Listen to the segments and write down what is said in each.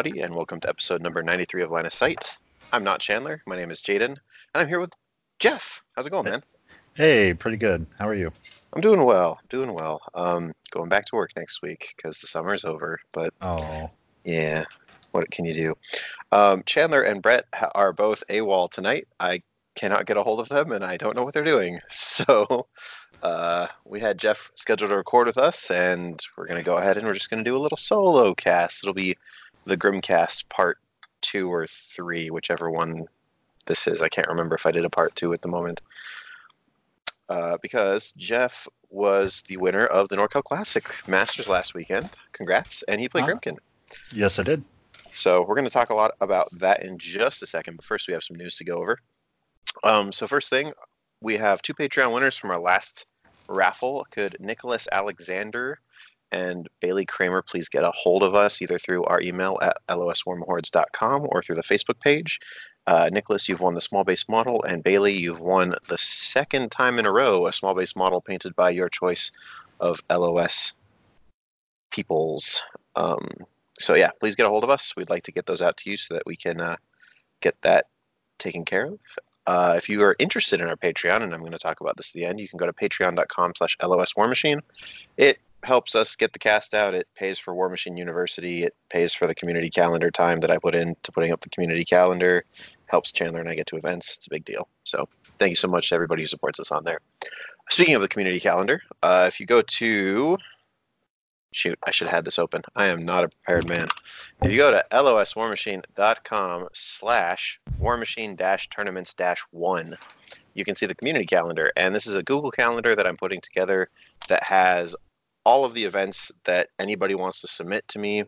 Everybody, and welcome to episode number 93 of Line of Sight. I'm not Chandler. My name is Jaden, and I'm here with Jeff. How's it going, man? Hey, pretty good. How are you? I'm doing well. Doing well. Um, going back to work next week because the summer is over. But Oh, yeah, what can you do? Um, Chandler and Brett ha- are both AWOL tonight. I cannot get a hold of them, and I don't know what they're doing. So uh, we had Jeff scheduled to record with us, and we're going to go ahead and we're just going to do a little solo cast. It'll be the Grimcast part two or three, whichever one this is. I can't remember if I did a part two at the moment. Uh, because Jeff was the winner of the NorCal Classic Masters last weekend. Congrats. And he played Ah. Grymkin. yes, I did. So we're going to talk a lot about that in just a second. But first, we have some news to go over. Um, so first thing, we have two Patreon winners from our last raffle. Could Nicholas Alexander and Bailey Kramer please get a hold of us either through our email at loswarmhordes.com or through the Facebook page? Uh, Nicholas, you've won the small base model, and Bailey, you've won the second time in a row a small base model painted by your choice of LOS peoples. Um, so yeah, please get a hold of us. We'd like to get those out to you so that we can uh, get that taken care of. Uh, if you are interested in our Patreon, and I'm going to talk about this at the end, you can go to patreon.com slash LOS. It helps us get the cast out. It pays for War Machine University. It pays for the community calendar time that I put into putting up the community calendar. Helps Chandler and I get to events. It's a big deal. So thank you so much to everybody who supports us on there. Speaking of the community calendar, uh, if you go to shoot, I should have had this open. I am not a prepared man. If you go to loswarmachine.com slash warmachine dash tournaments dash one, you can see the community calendar. And this is a Google calendar that I'm putting together that has all of the events that anybody wants to submit to me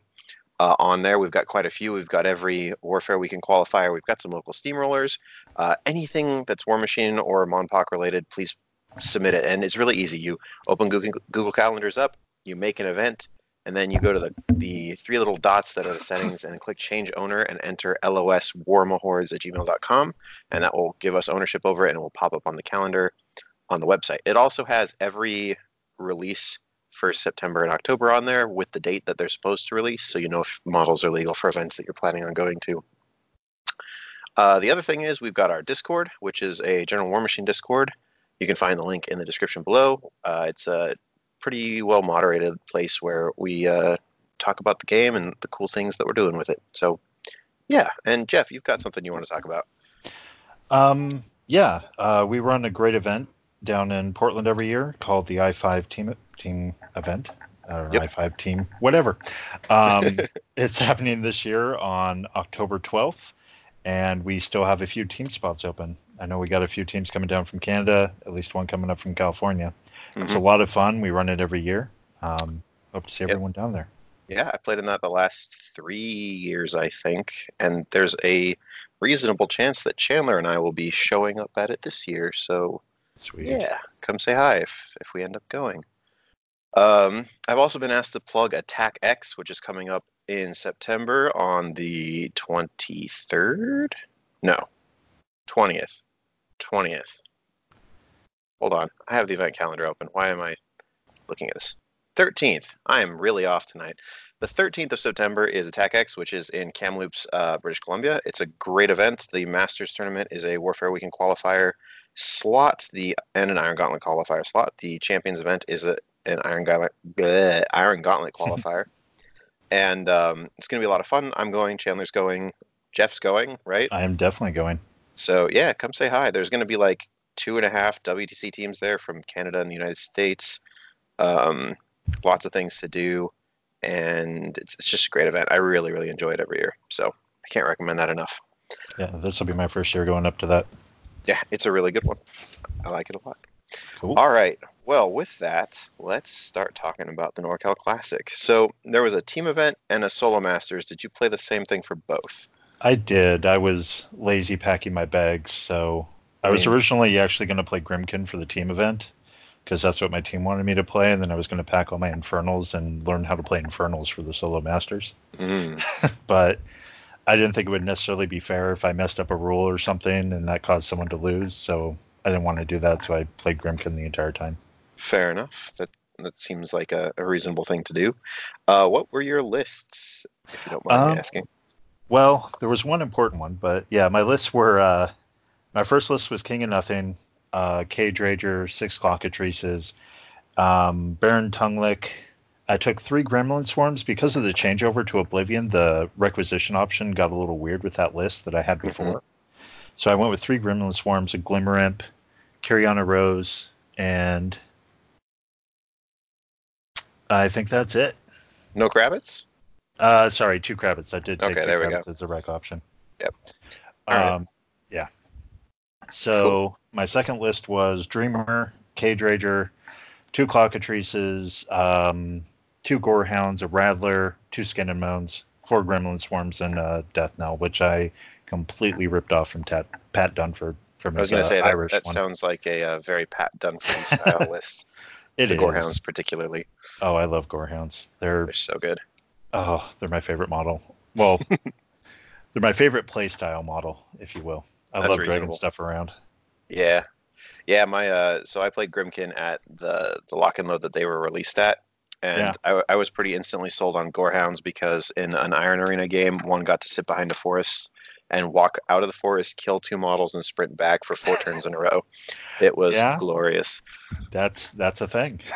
uh, on there. We've got quite a few. We've got every Warfare Weekend qualifier. We've got some local steamrollers. Uh, anything that's War Machine or Monpoc related, please submit it. And it's really easy. You open Google, Google Calendars up, you make an event, and then you go to the, the three little dots that are the settings and click change owner and enter LOS at gmail.com. And that will give us ownership over it and it will pop up on the calendar on the website. It also has every release for September and October on there with the date that they're supposed to release, so you know if models are legal for events that you're planning on going to. Uh, the other thing is we've got our Discord, which is a General War Machine Discord. You can find the link in the description below. Uh, it's a pretty well moderated place where we uh, talk about the game and the cool things that we're doing with it. So, yeah. And Jeff, you've got something you want to talk about. Um, yeah, uh, we run a great event down in Portland every year called the I5 Team Team Event or Yep. I5 Team, whatever. Um, it's happening this year on October 12th, and we still have a few team spots open. I know we got a few teams coming down from Canada, at least one coming up from California. It's a Mhm. lot of fun. We run it every year. Um, hope to see Yep. everyone down there. Yeah, I played in that the last three years, I think, and there's a reasonable chance that Chandler and I will be showing up at it this year. So Sweet. yeah, come say hi if if we end up going. Um, I've also been asked to plug Attack X, which is coming up in September on the twenty third. No, twentieth, twentieth. Hold on, I have the event calendar open. Why am I looking at this? 13th. I am really off tonight. The 13th of September is Attack X, which is in Kamloops, uh, British Columbia. It's a great event. The Masters tournament is a Warfare Weekend qualifier slot, the and an Iron Gauntlet qualifier slot. The Champions event is a, an Iron Gauntlet bleh, Iron Gauntlet qualifier, and um, it's going to be a lot of fun. I'm going. Chandler's going. Jeff's going. Right. I am definitely going. So yeah, come say hi. There's going to be like two and a half WTC teams there from Canada and the United States. Um, lots of things to do, and it's, it's just a great event. I really, really enjoy it every year. So I can't recommend that enough. Yeah, this will be my first year going up to that. Yeah, it's a really good one. I like it a lot. Cool. All right. Well, with that, let's start talking about the NorCal Classic. So there was a team event and a solo masters. Did you play the same thing for both? I did. I was lazy packing my bags, so I was originally actually going to play Grymkin for the team event because that's what my team wanted me to play, and then I was going to pack all my Infernals and learn how to play Infernals for the solo masters. Mm. But I didn't think it would necessarily be fair if I messed up a rule or something and that caused someone to lose. So I didn't want to do that, so I played Grymkin the entire time. Fair enough. That that seems like a, a reasonable thing to do. Uh, what were your lists, if you don't mind me Um, asking? Well, there was one important one, but yeah, my lists were uh, my first list was King of Nothing, uh, Cage Rager, six Clockatrices, um, Baron Tonguelick. I took three Gremlin Swarms because of the changeover to Oblivion. The requisition option got a little weird with that list that I had before. So I went with three Gremlin Swarms, a Glimmer Imp, Kyriana Rose, and I think that's it. No Crabbits? Uh, sorry, two Crabbits. I did take Okay, two there we go. As a rec option. Yep. All right. Um, yeah. So my second list was Dreamer, Cage Rager, two Clockatrices, um, two Gorehounds, a Rattler, two Skin and Moans, four Gremlin Swarms, and a Death Knell, which I completely ripped off from Tat, Pat Dunford from I was his going to uh, say that, Irish that one. sounds like a, uh very Pat Dunford style list. It the is. Gorehounds, particularly, Oh, I love Gorehounds. They're they're so good. oh, they're my favorite model. Well, they're my favorite play style model, if you will. I That's love dragging stuff around. Yeah, yeah. My uh, so I played Grymkin at the the lock and load that they were released at, and Yeah. I, I was pretty instantly sold on Gorehounds because in an Iron Arena game, one got to sit behind a forest and walk out of the forest, kill two models, and sprint back for four turns in a row. It was Yeah. glorious. That's that's a thing.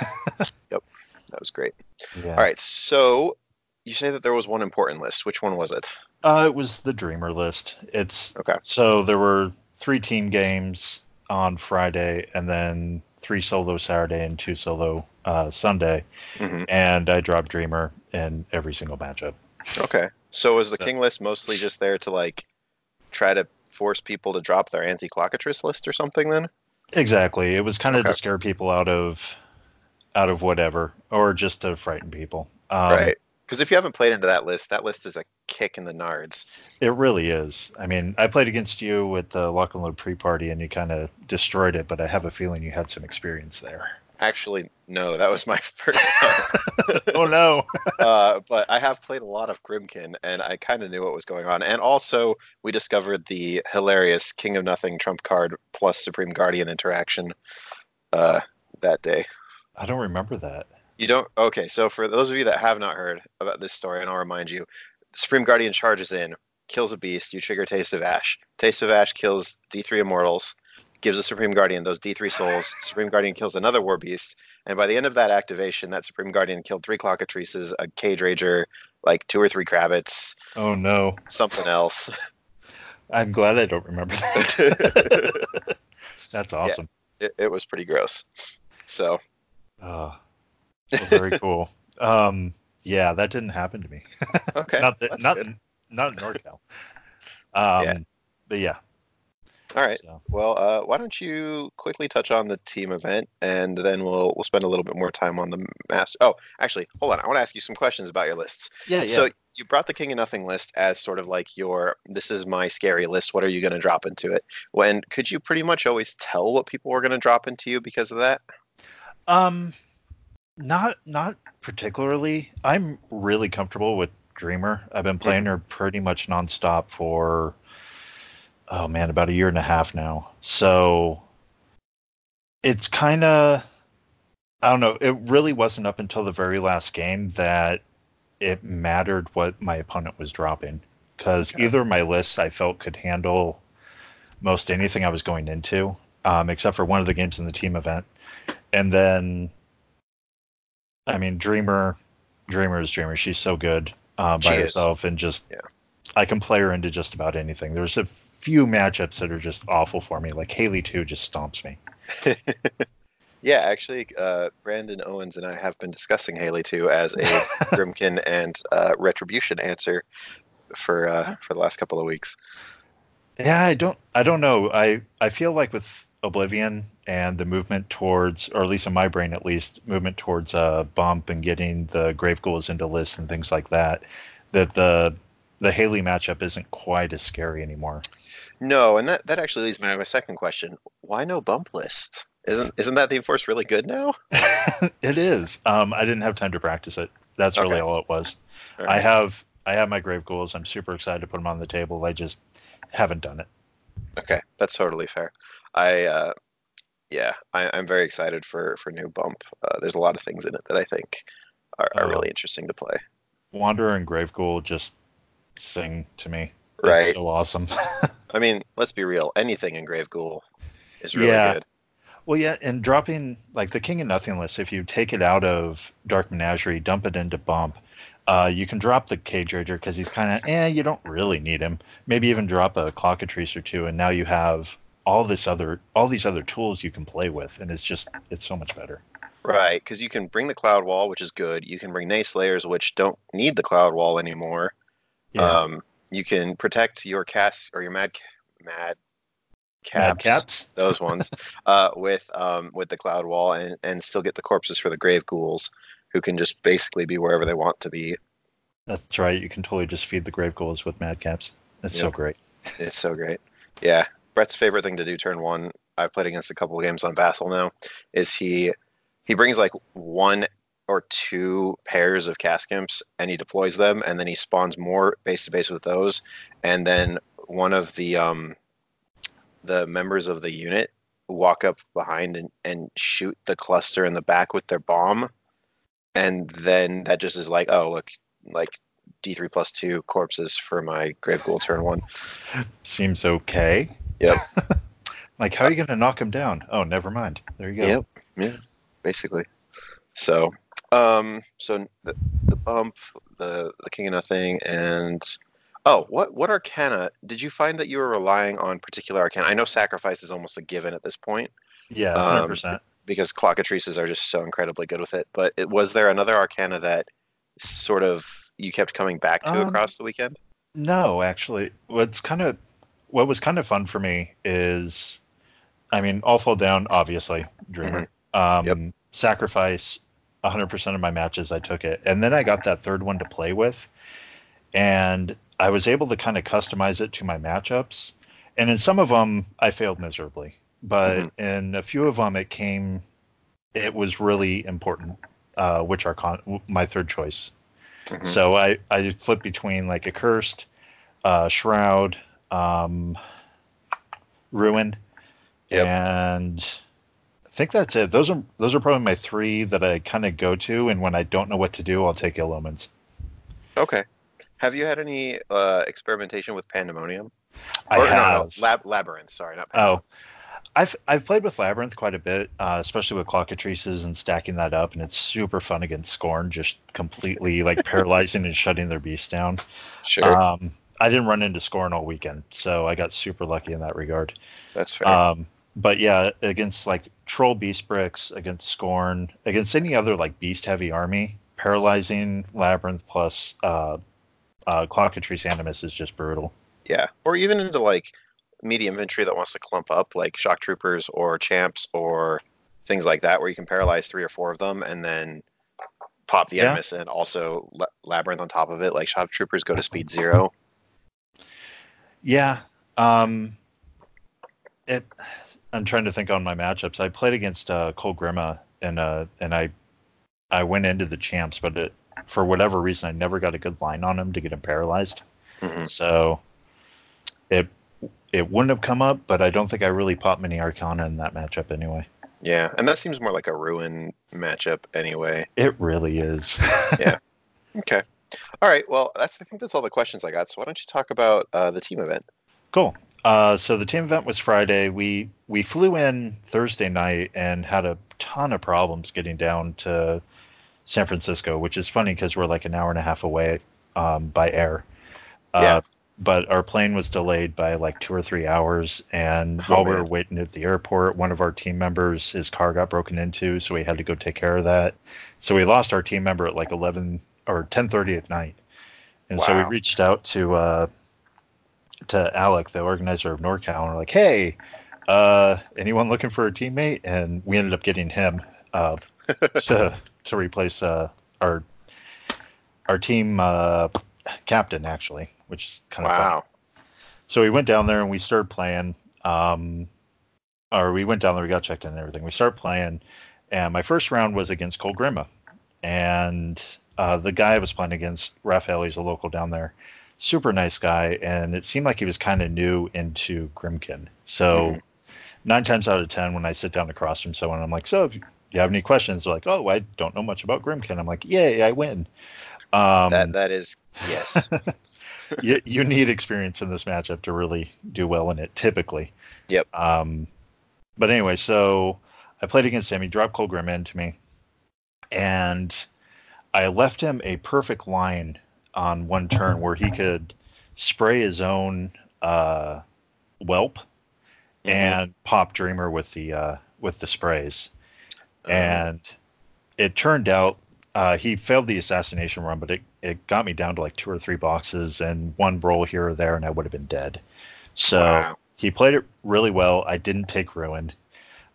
Yep, that was great. Yeah. All right, so you say that there was one important list. Which one was it? Uh, it was the Dreamer list. It's Okay. so there were three team games on Friday, and then three solo Saturday and two solo uh, Sunday, hmm and I dropped Dreamer in every single matchup. Okay. So was the So- king list mostly just there to like try to force people to drop their anti-clockatrice list or something? Then. Exactly. It was kind of Okay. to scare people out of out of whatever, or just to frighten people. Um, right. Because if you haven't played into that list, that list is a kick in the nards. It really is. I mean, I played against you with the lock and load pre-party, and you kind of destroyed it. But I have a feeling you had some experience there. Actually, no, that was my first time. oh no! uh, but I have played a lot of Grymkin, and I kind of knew what was going on. And also, we discovered the hilarious King of Nothing trump card plus Supreme Guardian interaction uh, that day. I don't remember that. You don't? Okay, so for those of you that have not heard about this story, and I'll remind you, Supreme Guardian charges in, kills a beast, you trigger Taste of Ash. Taste of Ash kills D3 Immortals, gives a Supreme Guardian those D3 souls. Supreme Guardian kills another War Beast, and by the end of that activation, that Supreme Guardian killed three Clockatrices, a Cage Rager, like two or three Crabbits, Oh no! something else. I'm glad I don't remember that. That's awesome. it, it was pretty gross. So, Oh, well, very cool. Um, yeah, that didn't happen to me. okay. not that, not good. not in NorCal. Um, Yeah. But yeah. All right. So, Well, uh, why don't you quickly touch on the team event, and then we'll we'll spend a little bit more time on the master. Oh, actually, hold on. I want to ask you some questions about your lists. yeah, yeah. So you brought the King of Nothing list as sort of like your this is my scary list. What are you going to drop into it? When could you pretty much always tell what people were going to drop into you because of that? Um, not not particularly. I'm really comfortable with Dreamer. I've been playing her pretty much nonstop for oh man, about a year and a half now. So it's kind of I don't know. It really wasn't up until the very last game that it mattered what my opponent was dropping because Okay. either of my lists I felt could handle most anything I was going into, um, except for one of the games in the team event, and then I mean Dreamer, Dreamer is Dreamer. She's so good uh, by herself, and just Yeah. I can play her into just about anything. There's a few matchups that are just awful for me. Like Haley two just stomps me. Yeah, actually, uh, Brandon Owens and I have been discussing Haley too as a Grymkin and uh, Retribution answer for uh, for the last couple of weeks. Yeah, I don't I don't know. I I feel like with Oblivion and the movement towards or at least in my brain at least, movement towards uh bump and getting the grave ghouls into lists and things like that, that the the Haley matchup isn't quite as scary anymore. No, and that, that actually leads me to my second question. Why no bump list? Isn't isn't that the force really good now? it is. Um, I didn't have time to practice it. That's really Okay. all it was. All I have I have my grave ghouls. I'm super excited to put them on the table. I just haven't done it. Okay, that's totally fair. I uh, yeah, I, I'm very excited for for new bump. Uh, there's a lot of things in it that I think are, are Oh. really interesting to play. Wanderer and Grave Ghoul just sing to me. Right. It's so awesome. I mean, let's be real. Anything in Grave Ghoul is really Yeah. good. well, yeah, and dropping like the King of Nothingness, if you take it out of Dark Menagerie, dump it into Bump, uh, you can drop the Cage Rager because he's kind of, eh, you don't really need him. Maybe even drop a Clockatrice or two, and now you have all this other, all these other tools you can play with, and it's just, it's so much better. Right, because you can bring the Cloud Wall, which is good. You can bring Neigh Slayers, which don't need the Cloud Wall anymore. Yeah. Um, you can protect your cast or your mad mad caps, Mad Caps. those ones, uh, with um, with the Cloud Wall, and and still get the corpses for the Grave Ghouls, who can just basically be wherever they want to be. That's right. You can totally just feed the Grave Ghouls with Mad Caps. It's so great. It's so great. Yeah, Brett's favorite thing to do turn one. I've played against a couple of games on Vassal now. Is he he brings like one or two pairs of cask imps and he deploys them and then he spawns more base to base with those and then one of the um the members of the unit walk up behind and, and shoot the cluster in the back with their bomb and then that just is like oh look like d3 plus two corpses for my grave ghoul turn one Seems okay. Yep. like, how are you going to knock him down? Oh, never mind. There you go. Yep. Yeah. Basically. So, um, so the, the bump, the the king of nothing, and oh, what what arcana did you find that you were relying on particular arcana? I know sacrifice is almost a given at this point Yeah, Um, 100%. because clockatrices are just so incredibly good with it. But it, was there another arcana that sort of you kept coming back to Um, across the weekend? No, actually, what's kind of what was kind of fun for me is, I mean, all fall down, obviously, Dreamer. Um, Yep. Sacrifice, 100% of my matches, I took it, and then I got that third one to play with, and I was able to kind of customize it to my matchups, and in some of them I failed miserably, but Mhm. in a few of them it came, it was really important, uh, which are con- my third choice. Mhm. So I I flip between like accursed, uh, shroud, um, ruin, Yep. and think that's it. Those are those are probably my three that I kind of go to, and when I don't know what to do, I'll take ill omens. Okay. Have you had any uh, experimentation with pandemonium? I Or, have. No, no, lab, labyrinth. Sorry, not pandemonium. Oh, I've I've played with labyrinth quite a bit, uh, especially with clockatrices and stacking that up, and it's super fun against scorn, just completely like paralyzing and shutting their beast down. Sure, Um, I didn't run into scorn all weekend, so I got super lucky in that regard. that's fair. Um, but yeah, against like troll beast bricks, against scorn, against any other like beast heavy army, paralyzing labyrinth plus uh, uh, clockatrice animus is just brutal. Yeah, or even into like medium infantry that wants to clump up, like shock troopers or champs or things like that, where you can paralyze three or four of them and then pop the Yeah. animus and also la- labyrinth on top of it. Like shock troopers go to speed zero. Yeah. Um, it. I'm trying to think on my matchups. I played against uh, Kolgrima, and uh, and I I went into the champs, but it, for whatever reason, I never got a good line on him to get him paralyzed. Mhm. So it it wouldn't have come up, but I don't think I really popped many Arcana in that matchup anyway. Yeah, and that seems more like a ruin matchup anyway. It really is. Yeah. Okay. All right. Well, that's, I think that's all the questions I got. So why don't you talk about uh, the team event? cool. Uh, so the team event was Friday. We we flew in Thursday night and had a ton of problems getting down to San Francisco, which is funny because we're like an hour and a half away um, by air. Uh, Yeah. But our plane was delayed by like two or three hours, and Oh, while we were waiting at the airport, one of our team members, his car got broken into, so we had to go take care of that. So we lost our team member at like eleven or ten thirty at night, and so we reached out to uh, to Alec, the organizer of NorCal, and we're like, "Hey, uh, anyone looking for a teammate?" And we ended up getting him uh, to to replace uh, our our team uh, captain actually, which is kind of fun. Wow. So we went down there and we started playing. Um, or we went down there, we got checked in and everything. We started playing, and my first round was against Kolgrima, and uh, the guy I was playing against, Raphael, he's a local down there, super nice guy, and it seemed like he was kind of new into Grymkin. So Mhm. nine times out of ten, when I sit down across from someone, I'm like, "So, if you have any questions?" They're like, "Oh, I don't know much about Grymkin." I'm like, "Yay, I win!" Um, that that is yes. you, you need experience in this matchup to really do well in it, typically. Yep. Um, but anyway, so I played against him. He dropped Cold Grim into me, and I left him a perfect line on one turn where he could spray his own uh, whelp Mhm. and pop Dreamer with the uh, with the sprays. Um, And it turned out uh, he failed the assassination run, but it, it got me down to like two or three boxes and one roll here or there, and I would have been dead. So Wow. he played it really well. I didn't take ruin.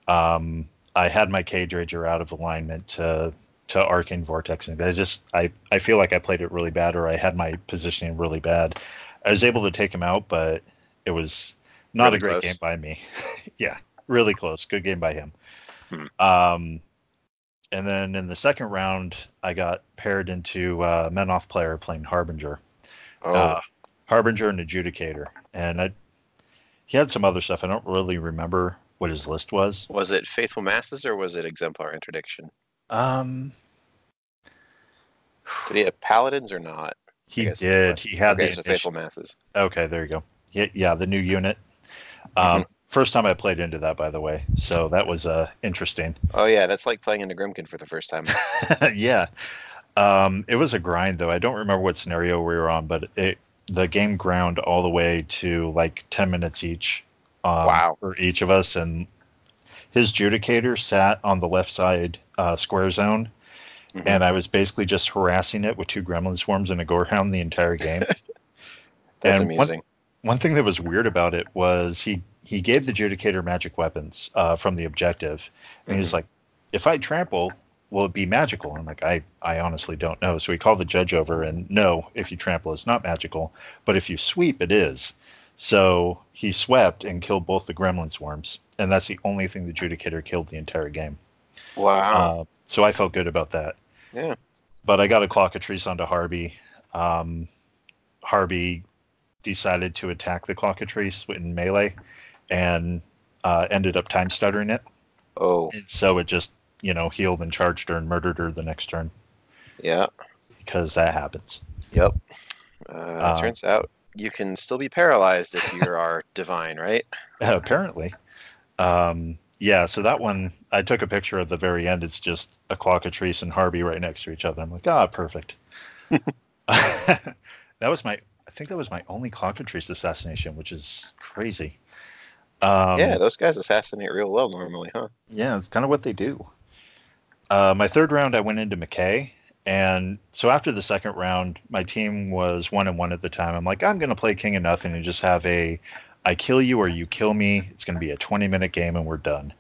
Um, I had my Cage Rager out of alignment to to Arcane Vortex, and I just I I feel like I played it really bad, or I had my positioning really bad. I was able to take him out, but it was not Really a great close. game by me. yeah, really close. Good game by him. Hmm. Um, and then in the second round, I got paired into uh, Menoth player playing Harbinger. oh, Uh, Harbinger and Adjudicator, and I he had some other stuff. I don't really remember what his list was. was it Faithful Masses or was it Exemplar Interdiction? Um, Did he have Paladins or not? He guess is the did. He had okay, the so Faithful Masses. Okay, there you go. Yeah, yeah, the new unit. Um, First time I played into that, by the way, so that was uh, interesting. Oh yeah, that's like playing into Grymkin for the first time. yeah, um, it was a grind though. I don't remember what scenario we were on, but it the game ground all the way to like ten minutes each. Um, Wow. For each of us, and his judicator sat on the left side uh, square zone, Mhm. and I was basically just harassing it with two gremlin swarms and a gorehound the entire game. That's And one- one thing that was weird about it was he he gave the Judicator magic weapons uh, from the objective, and he's Mhm. like, "If I trample, will it be magical?" I'm like, "I I honestly don't know." So he called the judge over, and no, if you trample, it's not magical, but if you sweep, it is. So he swept and killed both the Gremlin swarms, and that's the only thing the Judicator killed the entire game. Wow. Uh, so I felt good about that. Yeah. But I got a Clockatrice onto Harby. Um, Harby decided to attack the Clockatrice in melee and uh, ended up time stuttering it. oh, And so it just, you know, healed and charged her and murdered her the next turn yeah. because that happens. Yep. Uh, Uh, turns out you can still be paralyzed if you are divine, right? apparently. Um, yeah, so that one, I took a picture at the very end. It's just a Clockatrice and Harby right next to each other. I'm like, ah, perfect. that was my, I think that was my only Clockatrice assassination, which is crazy. Um, yeah, those guys assassinate real well normally, huh? Yeah, it's kind of what they do. Uh, my third round, I went into McKay, and so after the second round, my team was one and one at the time. I'm like, I'm going to play King of Nothing and just have a, I kill you or you kill me. It's going to be a 20 minute game and we're done.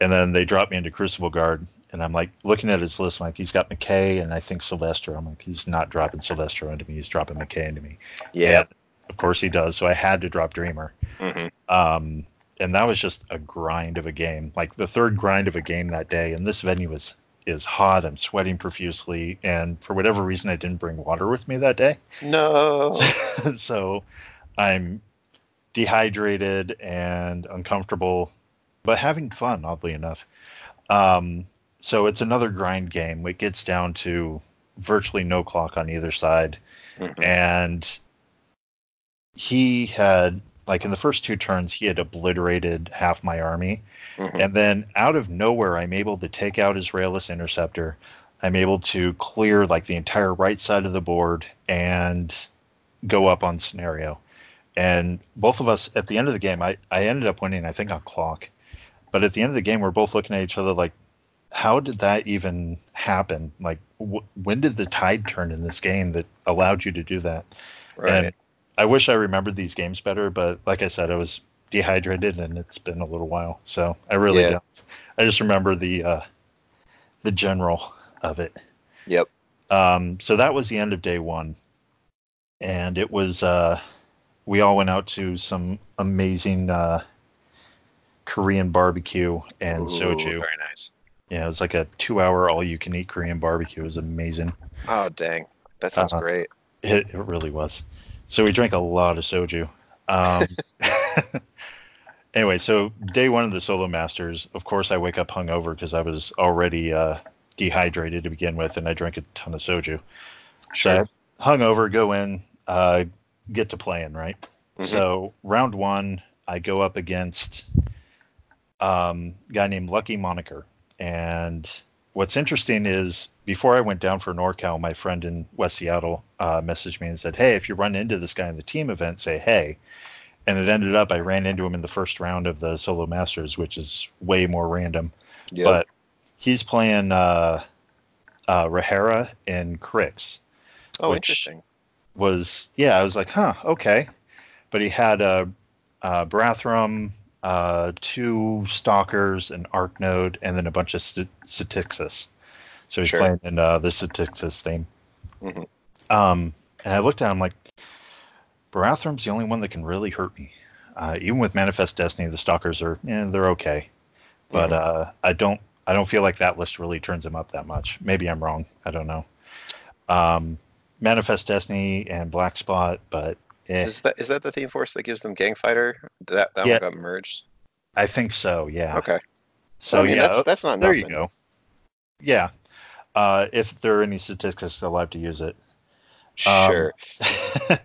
And then they drop me into Crucible Guard, and I'm like looking at his list, I'm like he's got McKay and I think Syvestro. I'm like, he's not dropping Syvestro into me. He's dropping McKay into me. Yeah. And of course he does. So I had to drop Dreamer. hmm Um, and that was just a grind of a game, like the third grind of a game that day. And this venue is is hot. I'm sweating profusely, and for whatever reason, I didn't bring water with me that day. No. so I'm dehydrated and uncomfortable, but having fun, oddly enough. Um, so it's another grind game. It gets down to virtually no clock on either side Mhm. and he had like in the first two turns he had obliterated half my army Mhm. and then out of nowhere i'm able to take out his railless interceptor i'm able to clear like the entire right side of the board and go up on scenario and both of us at the end of the game i, I ended up winning i think on clock but at the end of the game we're both looking at each other like how did that even happen like wh- when did the tide turn in this game that allowed you to do that Right. and I wish I remembered these games better, but like I said, I was dehydrated and it's been a little while, so I really Yeah. don't. I just remember the uh, the general of it. Yep. Um, so that was the end of day one. and it was uh, we all went out to some amazing uh, Korean barbecue and Ooh, soju. Very nice. Yeah, it was like a two-hour all-you-can-eat Korean barbecue. It was amazing. Oh dang, that sounds Uh-huh. great. It, it really was. So we drank a lot of soju. Um, anyway, so day one of the solo masters, of course, I wake up hungover because I was already uh, dehydrated to begin with, and I drank a ton of soju. Sure. So hungover, go in, uh, get to playing, right? Mhm. So round one, I go up against um, a guy named Lucky Moniker, and what's interesting is before I went down for NorCal, my friend in West Seattle uh, messaged me and said, "Hey, if you run into this guy in the team event, say hey." And it ended up I ran into him in the first round of the Solo Masters, which is way more random. Yep. But he's playing uh, uh, Rahara and Cryx oh, which- interesting. Was yeah, I was like, huh, okay. But he had a, a Barathrum, uh, two Stalkers, an Arc Node, and then a bunch of St- Satyxis. So he's Sure. playing in uh, the Satyxis theme. Mhm. Um, and I looked at him like, Barathrum's the only one that can really hurt me. Uh, even with Manifest Destiny, the Stalkers are, yeah, they're okay. But Mhm. uh, I don't, I don't feel like that list really turns him up that much. Maybe I'm wrong. I don't know. Um, Manifest Destiny and Black Spot, but eh, Is that is that the theme force that gives them gang fighter? That that Yeah. one got merged. I think so. Yeah. Okay. So I mean, yeah, that's that's not there nothing. you go. Yeah. Uh, if there are any Satyxis allowed to use it. Um, Sure.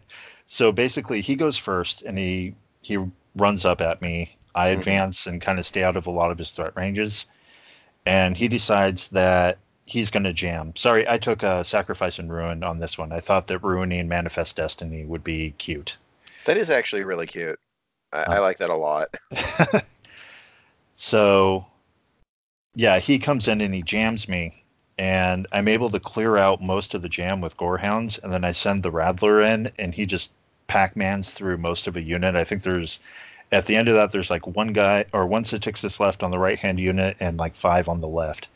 so basically, he goes first, and he he runs up at me. I Mhm. advance and kind of stay out of a lot of his threat ranges, and he decides that he's going to jam. Sorry, I took a sacrifice and ruin on this one. I thought that ruining manifest destiny would be cute. that is actually really cute. I, I Uh, like that a lot. So, yeah, he comes in and he jams me, and I'm able to clear out most of the jam with Gorehounds, and then I send the Rattler in, and he just Pac-Mans through most of a unit. I think there's at the end of that, there's like one guy or one Satyxis left on the right-hand unit, and like five on the left,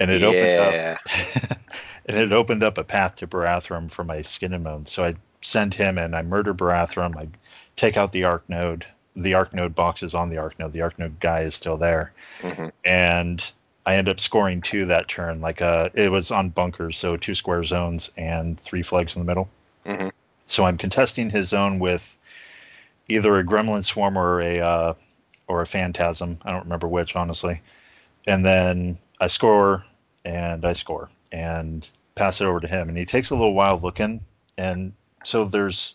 and it opened up and it opened up a path to Barathrum for my skin and. So I send him and I murder Barathrum, I take out the Arc Node. The Arc Node box is on the Arc Node. The Arc Node guy is still there. hmm And I end up scoring two that turn. Like uh it was on bunkers, so two square zones and three flags in the middle. hmm So I'm contesting his zone with either a gremlin swarm or a uh, or a phantasm. I don't remember which, honestly. And then I score and I score and pass it over to him. And he takes a little while looking. And so there's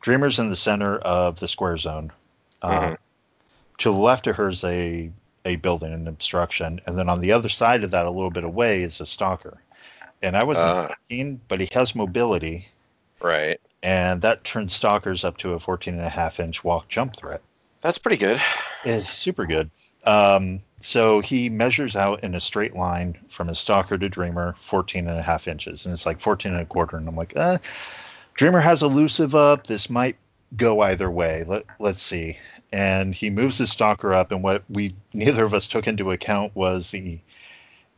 dreamers in the center of the square zone. Uh, Mhm. To the left of her is a a building, an obstruction, and then on the other side of that, a little bit away, is a stalker. And I wasn't Ah. thinking, but he has mobility Right. and that turns stalkers up to a 14 and a half inch walk jump threat. That's pretty good. It's super good. Um, so he measures out in a straight line from his stalker to dreamer 14 and a half inches, and it's like 14 and a quarter. And I'm like, uh, dreamer has elusive up. This might go either way. Let, let's see. And he moves his stalker up, and what we neither of us took into account was the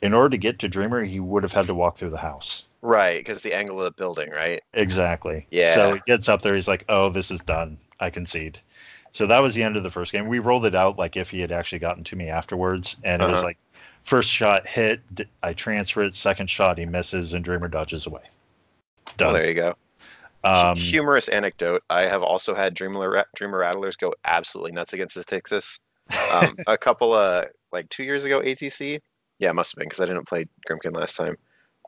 in order to get to dreamer, he would have had to walk through the house. Right, because the angle of the building, right? Exactly. Yeah. So he gets up there. He's like, "Oh, this is done. I concede." So that was the end of the first game. We rolled it out like if he had actually gotten to me afterwards, and it was Uh-huh. like, first shot hit, I transfer it. Second shot, he misses, and Dreamer dodges away. Well, there you go. um, Humorous anecdote. I have also had Dreamer Dreamer Rattlers go absolutely nuts against the Texas. Um, a couple of like two years ago, ATC. Yeah, it must have been because I didn't play Grymkin last time.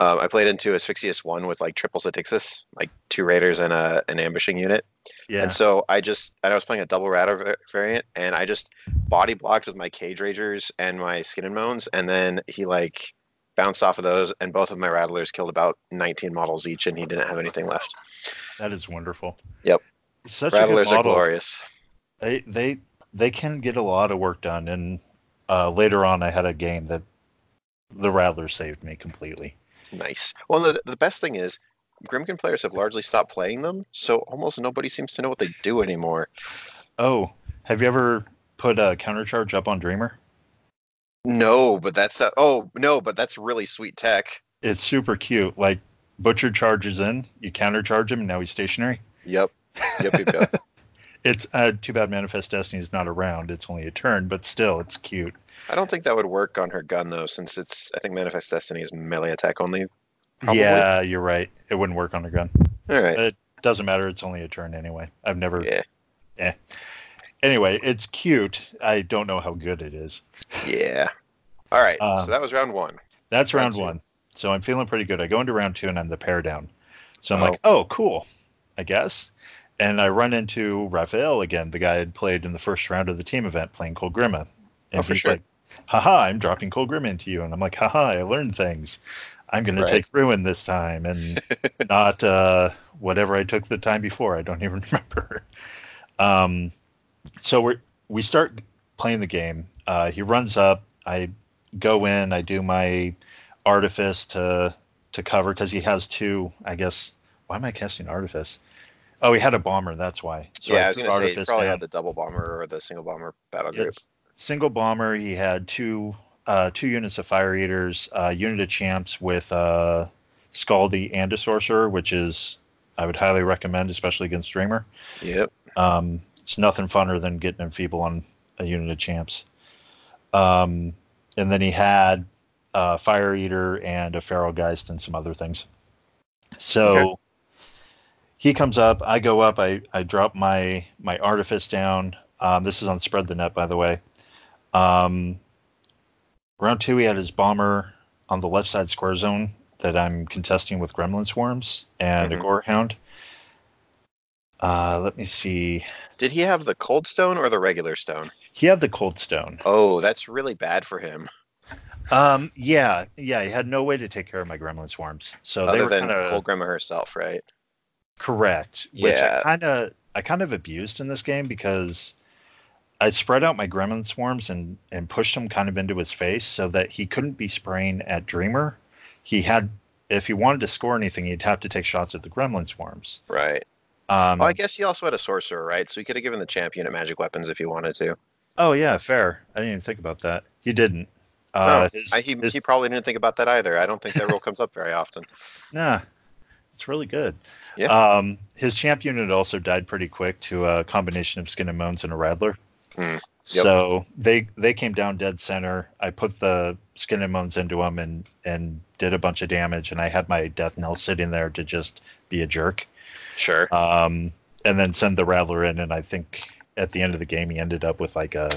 Um, I played into Asphyxious one with like triple Satyxis, like two raiders and a an ambushing unit. Yeah. And so I just and I was playing a double rattler variant, and I just body blocked with my cage ragers and my skin and moans, and then he like bounced off of those, and both of my rattlers killed about 19 models each, and he didn't have anything left. that is wonderful. Yep. Such rattlers a good are glorious. They they they can get a lot of work done, and uh, later on, I had a game that the Rattler saved me completely. Nice. Well, the the best thing is. Grymkin players have largely stopped playing them, so almost nobody seems to know what they do anymore. Oh, have you ever put a countercharge up on Dreamer? No, but that's uh, oh no, but that's really sweet tech. it's super cute. Like Butcher charges in, you countercharge him, and now he's stationary. Yep. Yep. Yep. yep. It's uh, too bad Manifest Destiny is not around. It's only a turn, but still, it's cute. I don't think that would work on her gun though, since it's. I think Manifest Destiny is melee attack only. Probably. Yeah, you're right. It wouldn't work on a gun. All right. It doesn't matter. It's only a turn anyway. I've never. Yeah. Eh. Anyway, it's cute. I don't know how good it is. Yeah. All right. Um, so that was round one. That's Round round one. So I'm feeling pretty good. I go into round two and I'm the pair down. So I'm Oh. like, oh, cool, I guess. And I run into Raphael again, the guy I had played in the first round of the team event playing Kolgrima. And Oh, he's sure. like, haha, I'm dropping Kolgrima into you. And I'm like, haha, I learned things. I'm going Right. to take Ruin this time and not uh, whatever I took the time before. I don't even remember. Um, so we we start playing the game. Uh, he runs up. I go in. I do my artifice to to cover because he has two. I guess. Why am I casting artifice? Oh, he had a bomber. That's why. So yeah, I was gonna say he probably down. had the double bomber or the single bomber battle group. It's single bomber. He had two uh, two units of fire eaters, uh, unit of champs with uh, Skaldi and a sorcerer, which is I would highly recommend, especially against Dreamer. Yep. Um, it's nothing funner than getting enfeeble on a unit of champs. Um, and then he had a fire eater and a feral geist and some other things. So Okay. he comes up, I go up, I, I drop my my artifice down. Um, this is on spread the net, by the way. Um, round two, he had his bomber on the left side square zone that I'm contesting with gremlin swarms and Mhm. a gore hound. Uh, let me see. Did he have the cold stone or the regular stone? He had the cold stone. Oh, that's really bad for him. Um, yeah, yeah. He had no way to take care of my gremlin swarms, so they other were than kind of Cold Grima herself, right? correct. Which Yeah. I kind of, I kind of abused in this game because I spread out my gremlin swarms and and pushed them kind of into his face so that he couldn't be spraying at Dreamer. He had, if he wanted to score anything, he'd have to take shots at the gremlin swarms. Right. Um, oh, I guess he also had a sorcerer, right? So he could have given the champion at magic weapons if he wanted to. oh yeah, fair. I didn't even think about that. He didn't. Uh, no, his- I, he, his- he probably didn't think about that either. I don't think that rule comes up very often. Nah, it's really good. Yeah. Um, his champ unit also died pretty quick to a combination of skin and moans and a rattler. Hmm. Yep. So they they came down dead center. I put the skin and moans into them and and did a bunch of damage. And I had my death knell sitting there to just be a jerk. Sure. Um, and then send the rattler in. And I think at the end of the game he ended up with like a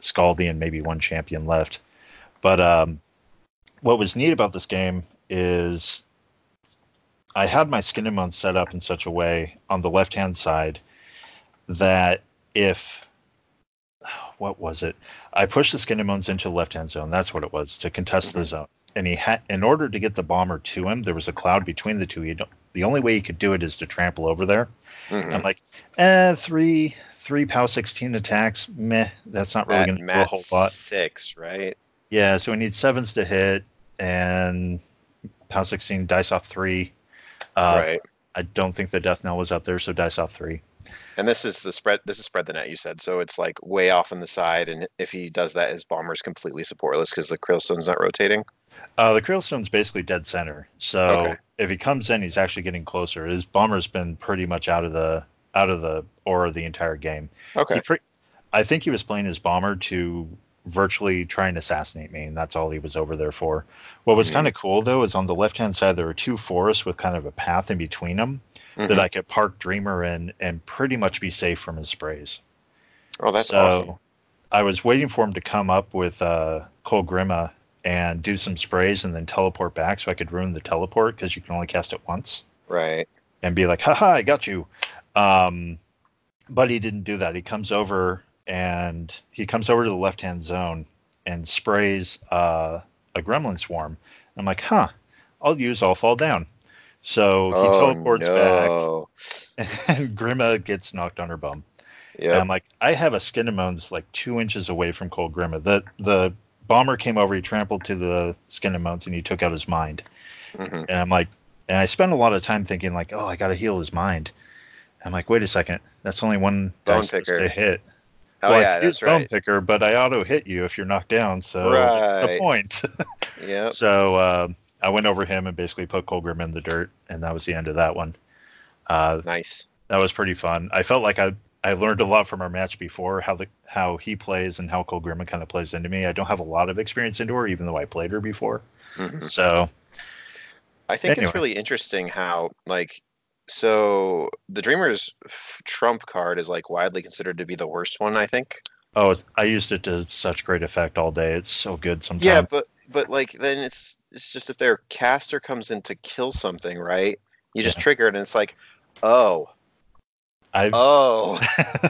Skaldi and maybe one champion left. But um, what was neat about this game is I had my skin and moans set up in such a way on the left hand side that if what was it? I pushed the skin and moans into the left hand zone. That's what it was to contest the Mhm. zone. And he had, in order to get the bomber to him, there was a cloud between the two. He don't, the only way he could do it is to trample over there. Mhm. I'm like, eh, three, three POW 16 attacks. Meh, that's not really going to do a whole lot. six, right? Yeah, so we need sevens to hit and POW 16 dice off three. Uh, right. I don't think the death knell was up there, so dice off three. And this is the spread. This is spread the net. You said so. It's like way off on the side, and if he does that, his bomber's completely supportless because the Krielstone's not rotating. Uh, the Krielstone's basically dead center, so Okay. if he comes in, he's actually getting closer. His bomber's been pretty much out of the out of the aura the entire game. Okay. Pre- I think he was playing his bomber to virtually try and assassinate me, and that's all he was over there for. What was Mhm. kind of cool though is on the left hand side there were two forests with kind of a path in between them Mhm. that I could park Dreamer in and pretty much be safe from his sprays. oh, that's so awesome. I was waiting for him to come up with uh, Kolgrima and do some sprays and then teleport back so I could ruin the teleport because you can only cast it once Right. and be like, haha, I got you. Um, but he didn't do that. He comes over and he comes over to the left hand zone and sprays uh, a gremlin swarm. I'm like, huh, I'll use All Fall Down. So he oh teleports no. back and Grima gets knocked on her bum. Yeah. I'm like, I have a skin Skinnamones like two inches away from Kolgrima. The the bomber came over, he trampled to the Skin and Moans and he took out his mind. Mhm. And I'm like, and I spent a lot of time thinking like, oh, I got to heal his mind. I'm like, wait a second, that's only one Bone picker. to hit. Oh well, yeah, use that's bone right. picker, but I auto hit you if you're knocked down. So what's the point? yeah. so uh, I went over him and basically put Colgrim in the dirt, and that was the end of that one. Uh, Nice. that was pretty fun. I felt like I I learned a lot from our match before how the how he plays and how Colgrim kind of plays into me. I don't have a lot of experience into her, even though I played her before. Mhm. So I think Anyway. it's really interesting how like so the Dreamers trump card is like widely considered to be the worst one. I think. Oh, I used it to such great effect all day. It's so good sometimes. Yeah, but but like then it's it's just if their caster comes in to kill something, right? You just Yeah. trigger it, and it's like, oh, I oh,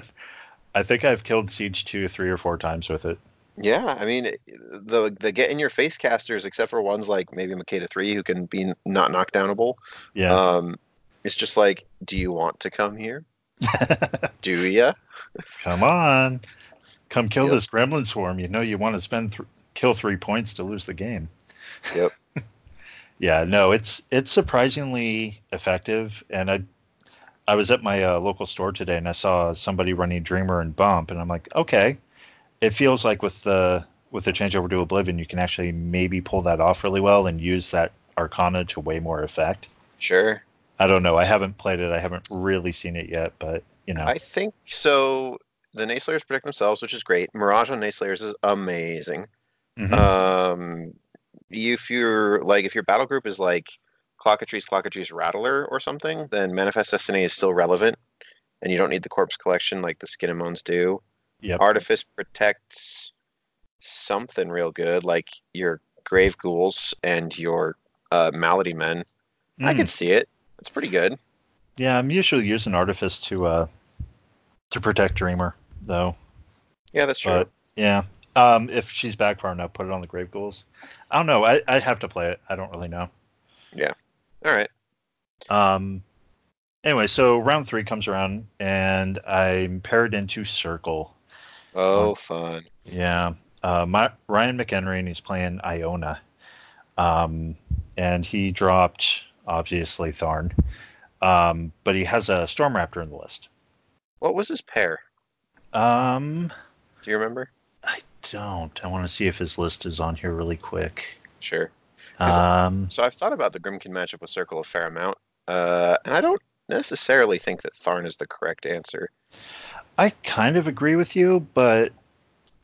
I think I've killed Siege two three or four times with it. yeah. I mean, the the get in your face casters, except for ones like maybe Makeda three who can be not knockdownable. Yeah. Um, it's just like, do you want to come here? Do ya? Come on, come kill Yep. this gremlin swarm. You know you want to spend th- kill three points to lose the game. Yep. Yeah, no, it's it's surprisingly effective, and I I was at my uh, local store today and I saw somebody running Dreamer and Bump, and I'm like, okay, it feels like with the with the changeover to Oblivion, you can actually maybe pull that off really well and use that Arcana to way more effect. Sure. I don't know. I haven't played it. I haven't really seen it yet, but you know, I think so. The Neigh Slayers protect themselves, which is great. Mirage on Neigh Slayers is amazing. Mhm. Um, if you're like, if your battle group is like Clockatrees, Clockatrees Rattler or something, then Manifest Destiny is still relevant, and you don't need the corpse collection like the Skin and Moans do. Yep. Artifice protects something real good, like your Grave Ghouls and your uh, Malady Men. I Mm. can see it. It's pretty good. Yeah, I'm usually using Artifice to uh to protect Dreamer, though. Yeah, that's true. But yeah, um, if she's back far enough, put it on the Grave Ghouls. I don't know. I I'd have to play it. I don't really know. Yeah. All right. Um. Anyway, so round three comes around, and I'm paired into Circle. Oh, fun. Yeah. Uh, my, Ryan McHenry, and he's playing Iona. Um, and he dropped obviously Tharn. Um, but he has a Storm Raptor in the list. What was his pair? Um, Do you remember? I don't. I want to see if his list is on here really quick. Sure. Um, So I've thought about the Grymkin matchup with Circle a fair amount, uh, and I don't necessarily think that Tharn is the correct answer. I kind of agree with you, but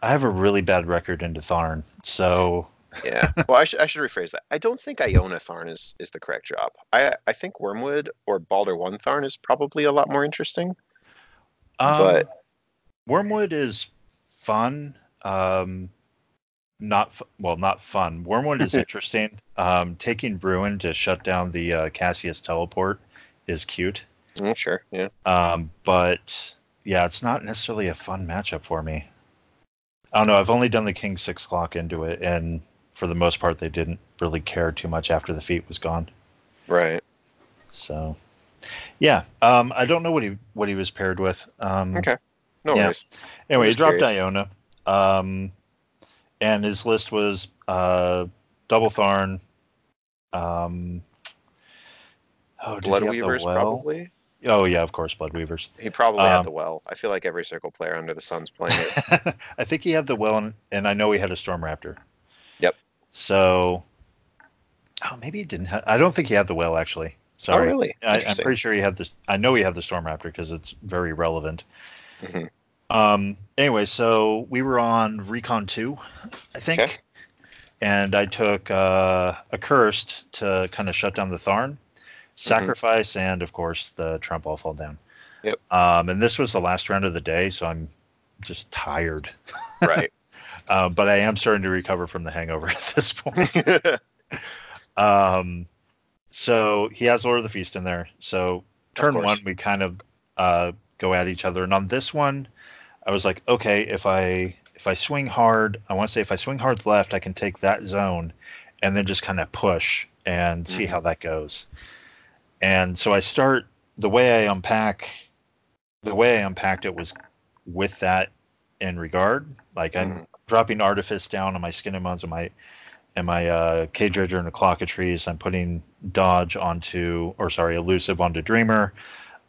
I have a really bad record into Tharn. So, Yeah. well, I, should I should rephrase that. I don't think Iona Tharn is, is the correct job. I I think Wormwood or Baldur One Tharn is probably a lot more interesting. um, But- Wormwood is fun. Um, not f- well, not fun. Wormwood is interesting. Um, taking Bruin to shut down the uh, Cassius teleport is cute. Mm, sure. Yeah. Um, but yeah, it's not necessarily a fun matchup for me. I don't know. I've only done the King Six Clock into it, and for the most part, they didn't really care too much after the feat was gone. Right. So, yeah, um, I don't know what he what he was paired with. Um, Okay. No Yeah. worries. Anyway, he dropped curious. Iona, um, and his list was uh, Double Tharn. Um, oh, did he have the Bloodweavers well? probably. Oh yeah, of course, Bloodweavers. He probably Um, had the well. I feel like every Circle player under the sun's playing it. I think he had the well, and, and I know he had a Storm Raptor. Yep. So, oh, maybe he didn't. have I don't think he had the well actually. oh, really? I, I'm pretty sure he had this. I know he had the Storm Raptor because it's very relevant. Mhm. Um. Anyway, so we were on Recon Two, I think, Okay. and I took uh, a cursed to kind of shut down the Tharn, sacrifice, and of course the Trump all fall down. Yep. Um. And this was the last round of the day, so I'm just tired. right. Um, but I am starting to recover from the hangover at this point. Um, so he has Lord of the Feast in there. So turn one, we kind of uh, go at each other, and on this one, I was like, okay, if I if I swing hard, I want to say if I swing hard left, I can take that zone, and then just kind of push and see Mhm. how that goes. And so I start the way I unpack, the way I unpacked it was with that in regard. Like I'm Mhm. dropping artifice down on my skin and bones and my and my uh, cage rager and the clock of trees. I'm putting dodge onto, or sorry, elusive onto dreamer.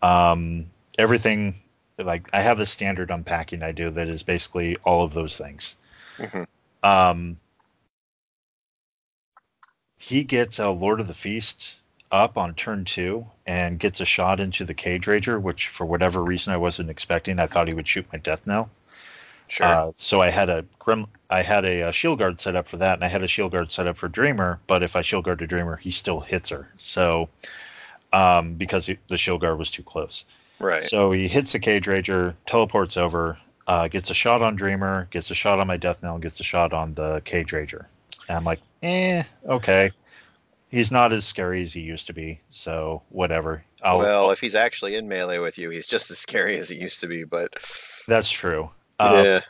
Um, everything like I have a standard unpacking I do that is basically all of those things. Mhm. Um, he gets a Lord of the Feast up on turn two and gets a shot into the Cage Rager, which for whatever reason I wasn't expecting. I thought he would shoot my Death Knell. Sure. Uh, so I had a grim, I had a, a, shield guard set up for that, and I had a shield guard set up for Dreamer. But if I shield guard to Dreamer, he still hits her. So um, because the shield guard was too close. Right. So he hits the Cage Rager, teleports over, uh, gets a shot on Dreamer, gets a shot on my Death Knell, and gets a shot on the Cage Rager. And I'm like, eh, okay. He's not as scary as he used to be, so whatever. I'll, well, if he's actually in melee with you, he's just as scary as he used to be. But that's true. Uh, yeah,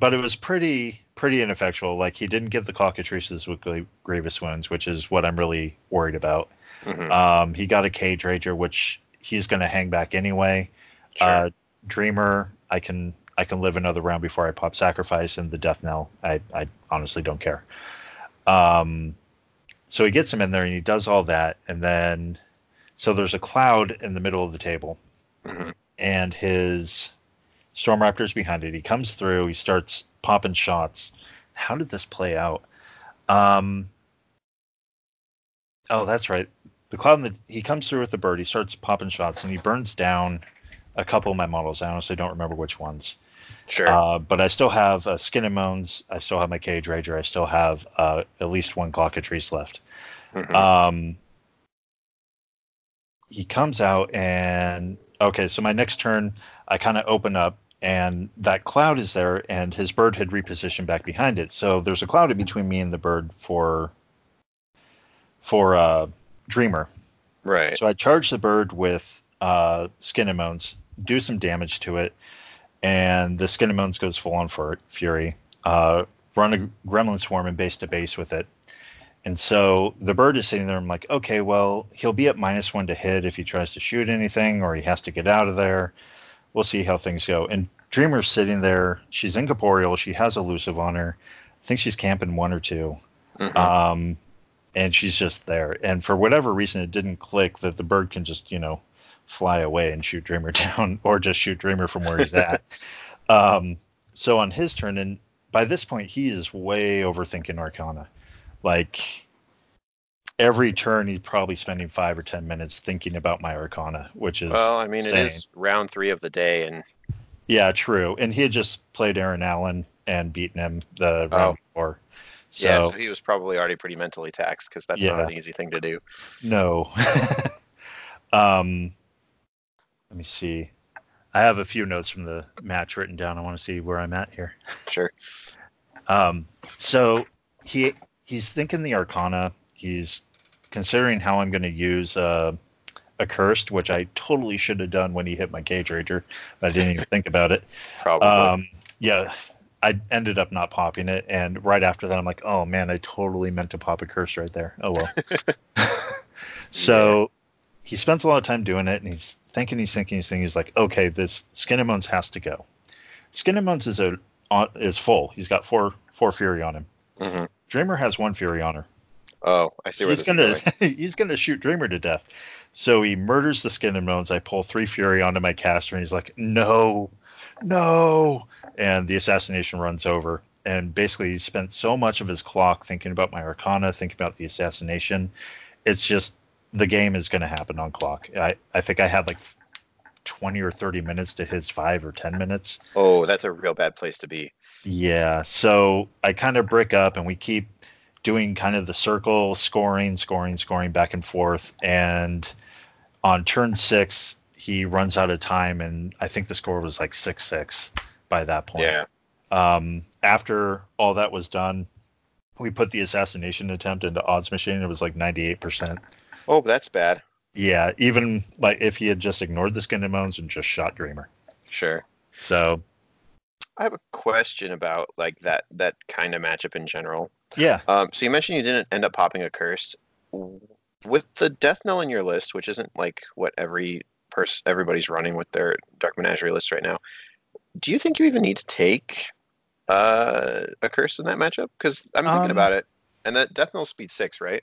but it was pretty pretty ineffectual. Like he didn't get the cockatrices with gr- grievous wounds, which is what I'm really worried about. mhm, Um, he got a cage rager, which he's going to hang back anyway. sure. Uh, Dreamer, I can I can live another round before I pop sacrifice and the death knell. I I honestly don't care. Um, so he gets him in there and he does all that, and then so there's a cloud in the middle of the table, Mhm. and his storm raptor's behind it. He comes through. He starts popping shots. How did this play out? Um, oh, that's right. The cloud. The, he comes through with the bird. He starts popping shots, and he burns down a couple of my models. I honestly don't remember which ones. sure. Uh, but I still have uh, Skin and Moans. I still have my Cage Rager. I still have uh, at least one Clockatrice left. Mhm. Um, he comes out and okay, so my next turn, I kind of open up and that cloud is there, and his bird had repositioned back behind it. So there's a cloud in between me and the bird for for uh, Dreamer. right. So I charge the bird with uh, Skin and Moans, do some damage to it, and the Skin and Moans goes full on for Fury. Uh, run a Gremlin Swarm and base to base with it. And so the bird is sitting there. I'm like, okay, well, he'll be at minus one to hit if he tries to shoot anything or he has to get out of there. We'll see how things go. And Dreamer's sitting there. She's incorporeal. She has elusive on her. I think she's camping one or two Mhm. um, and she's just there. And for whatever reason, it didn't click that the bird can just you know fly away and shoot Dreamer down, or just shoot Dreamer from where he's at. um, so on his turn, and by this point, he is way overthinking Arcana. Like every turn, he's probably spending five or ten minutes thinking about my Arcana, which is well, I mean, insane. it is round three of the day, and Yeah, true. And he had just played Aaron Allen and beaten him the round before. So, yeah, so he was probably already pretty mentally taxed because that's not an easy thing to do. No. um, let me see. I have a few notes from the match written down. I want to see where I'm at here. Sure. Um, so he he's thinking the Arcana. He's considering how I'm going to use uh, a cursed, which I totally should have done when he hit my cage rager. But I didn't even think about it. Probably. Um, yeah, I ended up not popping it, and right after that, I'm like, oh man, I totally meant to pop a curse right there. Oh well. so he spends a lot of time doing it, and he's thinking, he's thinking, he's thinking. He's like, okay, this Skin and Bones has to go. Skin and Bones is a on, is full. He's got four four fury on him. Mhm. Dreamer has one fury on her. Oh, I see where He's this gonna he's gonna shoot Dreamer to death. So he murders the skin and bones. I pull three fury onto my caster, and he's like, "No, no!" And the assassination runs over. And basically, he spent so much of his clock thinking about my Arcana, thinking about the assassination. It's just the game is going to happen on clock. I I think I had like twenty or thirty minutes to his five or ten minutes. Oh, that's a real bad place to be. Yeah. So I kind of brick up and we keep doing kind of the circle scoring, scoring, scoring back and forth. And on turn six, he runs out of time. And I think the score was like 6 6 by that point. Yeah. Um, after all that was done, we put the assassination attempt into odds machine. It was like 98%. Oh, that's bad. Yeah. Even like if he had just ignored the skin and bones and just shot Dreamer. Sure. So, I have a question about like that that kind of matchup in general. yeah. Um, so you mentioned you didn't end up popping a curse With the death knell in your list, which isn't like what every person everybody's running with their Dark Menagerie list right now, do you think you even need to take uh, a curse in that matchup? Because I'm thinking Um, about it, and that death knell speed six, right?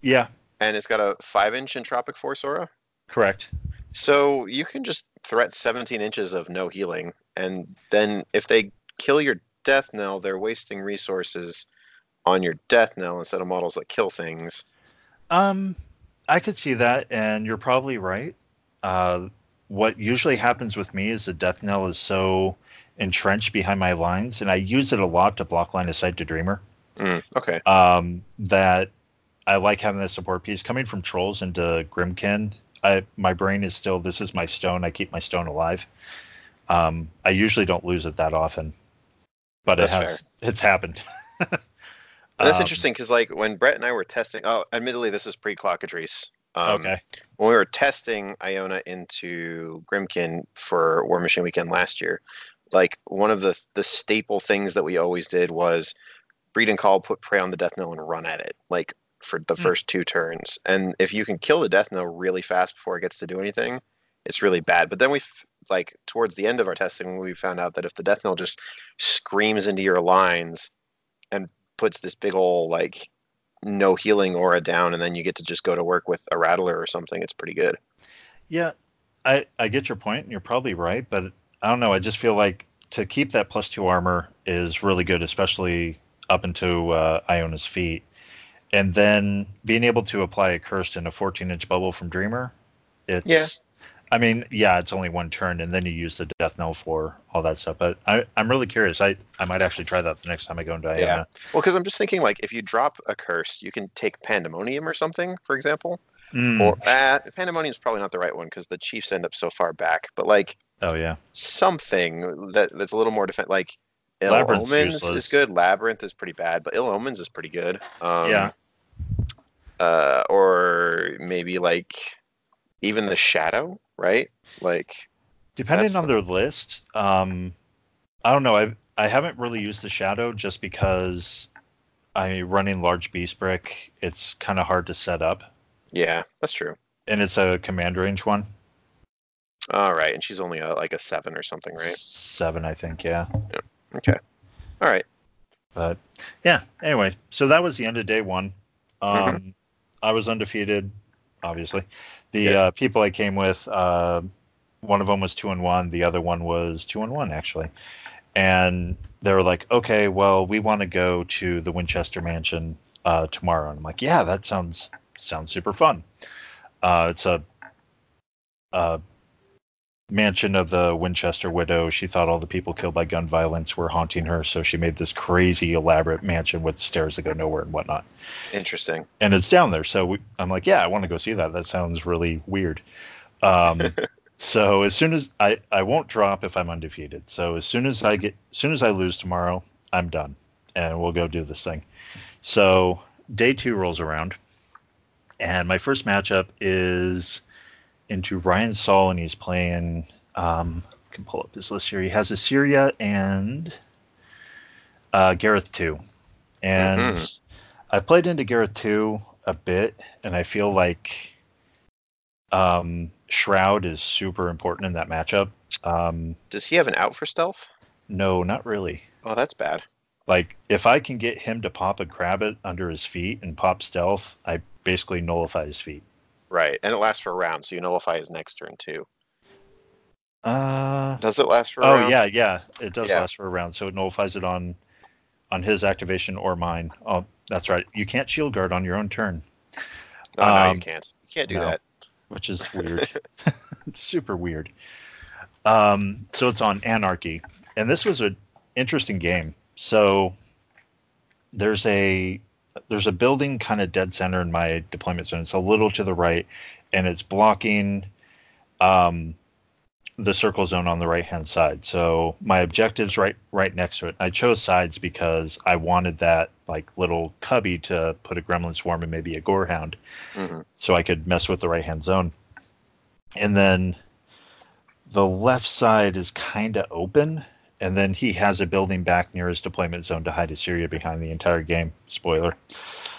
Yeah. And it's got a five inch entropic force aura. Correct. So you can just threat 17 inches of no healing, and then if they kill your death knell, they're wasting resources on your death knell instead of models that kill things. Um, I could see that, and you're probably right. Uh, what usually happens with me is the death knell is so entrenched behind my lines, and I use it a lot to block line of sight to Dreamer. Mm, okay. Um, that I like having that support piece coming from trolls into Grymkin. I my brain is still this is my stone. I keep my stone alive. Um, I usually don't lose it that often, but That's it has it's happened. That's Um, interesting because, like, when Brett and I were testing, oh, admittedly, this is pre Clockatrice. Um, okay. When we were testing Iona into Grymkin for War Machine Weekend last year, like, one of the the staple things that we always did was breed and call, put prey on the death knell, and run at it, like, for the Hmm. first two turns. And if you can kill the death knell really fast before it gets to do anything, it's really bad. But then we, f- like, towards the end of our testing, we found out that if the death knell just screams into your lines and puts this big ol' like no healing aura down and then you get to just go to work with a rattler or something it's pretty good Yeah, I I get your point, and you're probably right, but I don't know. I just feel like to keep that plus two armor is really good, especially up into uh, Iona's feet, and then being able to apply a curse in a 14 inch bubble from Dreamer. It's Yeah. I mean, yeah, it's only one turn, and then you use the death knell for all that stuff. But I, I'm really curious. I, I might actually try that the next time I go into Iona. Yeah. well because i'm just thinking like if you drop a curse you can take pandemonium or something for example Mm. or uh, pandemonium is probably not the right one because the chiefs end up so far back but like oh yeah, something that that's a little more defense like ill Labyrinth's omens useless. is good labyrinth is pretty bad but ill omens is pretty good um, yeah. uh, or maybe like even the shadow right like Depending on their list, um, I don't know. I I haven't really used the shadow just because I'm running large beast brick. It's kind of hard to set up, yeah that's true and it's a command range one. All right, and she's only a, like a seven or something, right? Seven, I think. Yeah, Okay. All right. but yeah. Anyway, so that was the end of day one. Um, Mm-hmm. I was undefeated, obviously. The Yes. uh, people I came with, uh, one of them was two and one. The other one was two and one, actually. And they were like, "Okay, well, we want to go to the Winchester Mansion uh, tomorrow." And I'm like, "Yeah, that sounds sounds super fun." Uh, it's a, a mansion of the Winchester widow. She thought all the people killed by gun violence were haunting her, so she made this crazy elaborate mansion with stairs that go nowhere and whatnot Interesting. and it's down there. So we, I'm like, yeah, I want to go see that. That sounds really weird. Um, so as soon as I, I won't drop if I'm undefeated. So as soon as I get, as soon as I lose tomorrow, I'm done, and we'll go do this thing. So day two rolls around, and my first matchup is into Ryan Saul, and he's playing. Um, I can pull up his list here. He has Issyria and uh, Garryth two, and. Mhm. I played into Garryth 2 a bit, and I feel like um, Shroud is super important in that matchup. Um, Does he have an out for stealth? no, not really. Oh, that's bad. Like, if I can get him to pop a grab it under his feet and pop stealth, I basically nullify his feet. Right, and it lasts for a round, so you nullify his next turn too. Uh, Does it last for a round? oh, yeah, yeah. It does Yeah. last for a round, so it nullifies it on on his activation or mine. Oh, that's right. You can't shield guard on your own turn. Oh, no, Um, you can't. You can't do no. that. which is weird. it's super weird. Um, so it's on Anarchy, and this was an interesting game. So there's a there's a building kind of dead center in my deployment zone. It's a little to the right, and it's blocking um, the circle zone on the right hand side. So my objective's right right next to it. I chose sides because I wanted that like little cubby to put a gremlin swarm and maybe a gorehound hmm so I could mess with the right hand zone. And then the left side is kind of open. And then he has a building back near his deployment zone to hide his Issyria behind the entire game. Spoiler.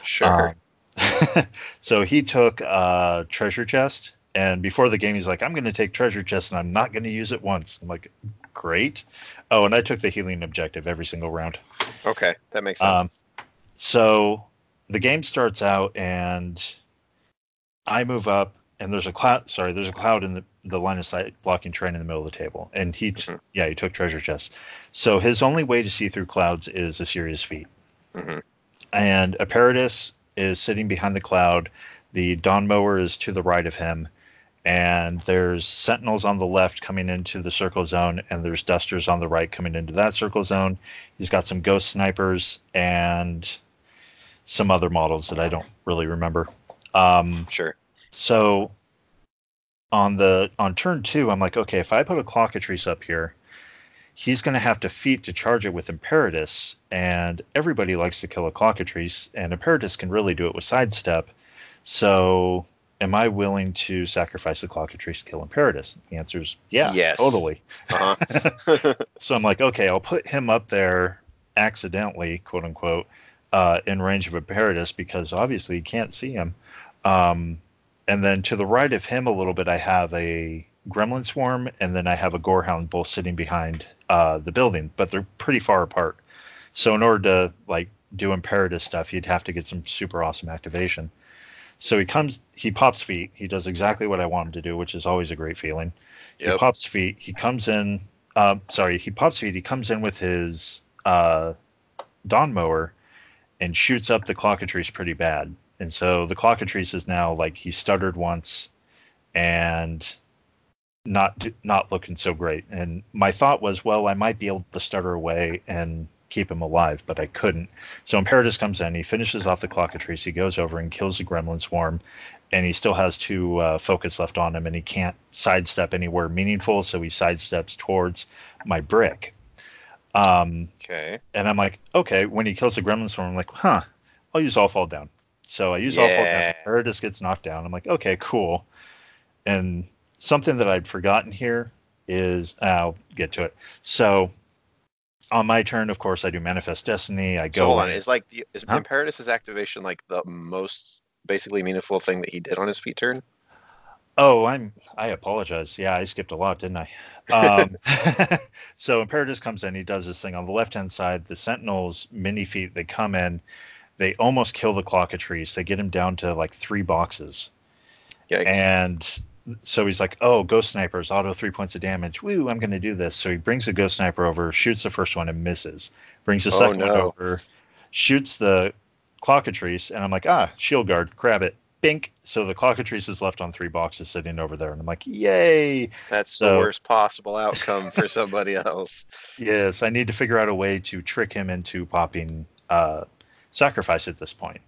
Sure. Um, so he took a treasure chest. And before the game, he's like, I'm going to take treasure chest and I'm not going to use it once. I'm like, great. Oh, and I took the healing objective every single round. okay, that makes sense. Um, so the game starts out and I move up and there's a cloud. Sorry, there's a cloud in the, the line of sight blocking train in the middle of the table. And he, Mhm. yeah, he took treasure chests. So his only way to see through clouds is Issyria's feet. Mhm. And Imperatus is sitting behind the cloud. The Dawn Mower is to the right of him, and there's Sentinels on the left coming into the circle zone, and there's Dusters on the right coming into that circle zone. He's got some Ghost Snipers and some other models that I don't really remember. Um, Sure. So on the on turn two, I'm like, okay, if I put a Clockatrice up here, he's going to have to feat to charge it with Imperatus, and everybody likes to kill a Clockatrice, and Imperatus can really do it with Sidestep. So, am I willing to sacrifice the Clockatrice to kill Imperatus? The answer is yeah, Yes. totally. Uh-huh. So I'm like, okay, I'll put him up there accidentally, quote unquote, uh, in range of Imperatus because obviously you can't see him. Um, and then to the right of him a little bit, I have a Gremlin Swarm, and then I have a Gorehound both sitting behind uh, the building, but they're pretty far apart. So in order to like do imperative stuff, you'd have to get some super awesome activation. So he comes, he pops feet. He does exactly what I want him to do, which is always a great feeling. He pops feet. He comes in. Um, sorry, he pops feet. He comes in with his uh, Dawn Mower and shoots up the Clockatrice pretty bad. And so the Clockatrice is now like he stuttered once and not not looking so great. And my thought was, well, I might be able to stutter away and keep him alive, but I couldn't. So Imperatus comes in. He finishes off the Clockatrice. He goes over and kills the Gremlin Swarm. And he still has two uh, focus left on him, and he can't sidestep anywhere meaningful. So he sidesteps towards my brick. Um, okay. and I'm like, okay, when he kills the gremlin swarm, I'm like, huh, I'll use all fall down. So I use all fall down. Yeah. Paradis gets knocked down. I'm like, okay, cool. And something that I'd forgotten here is I'll get to it. So on my turn, of course, I do manifest destiny. I go. So hold on. Is like the is Huh? Activation like the most basically meaningful thing that he did on his feet turn? Oh, I'm. I apologize. Yeah, I skipped a lot, didn't I? Um, so Imperatus comes in. He does this thing on the left hand side. The Sentinels mini feet. They come in. They almost kill the Clockatrice. They get him down to like three boxes. Yikes. And so he's like, "Oh, ghost snipers, auto three points of damage. Woo, I'm going to do this." So he brings a ghost sniper over, shoots the first one and misses. Brings the Oh, second one over, shoots the Clockatrice, and I'm like, "Ah, shield guard, grab it." Bink. So the Clockatrice is left on three boxes sitting over there, and I'm like, "Yay!" That's the worst possible outcome for somebody else. Yes, I need to figure out a way to trick him into popping uh, sacrifice at this point,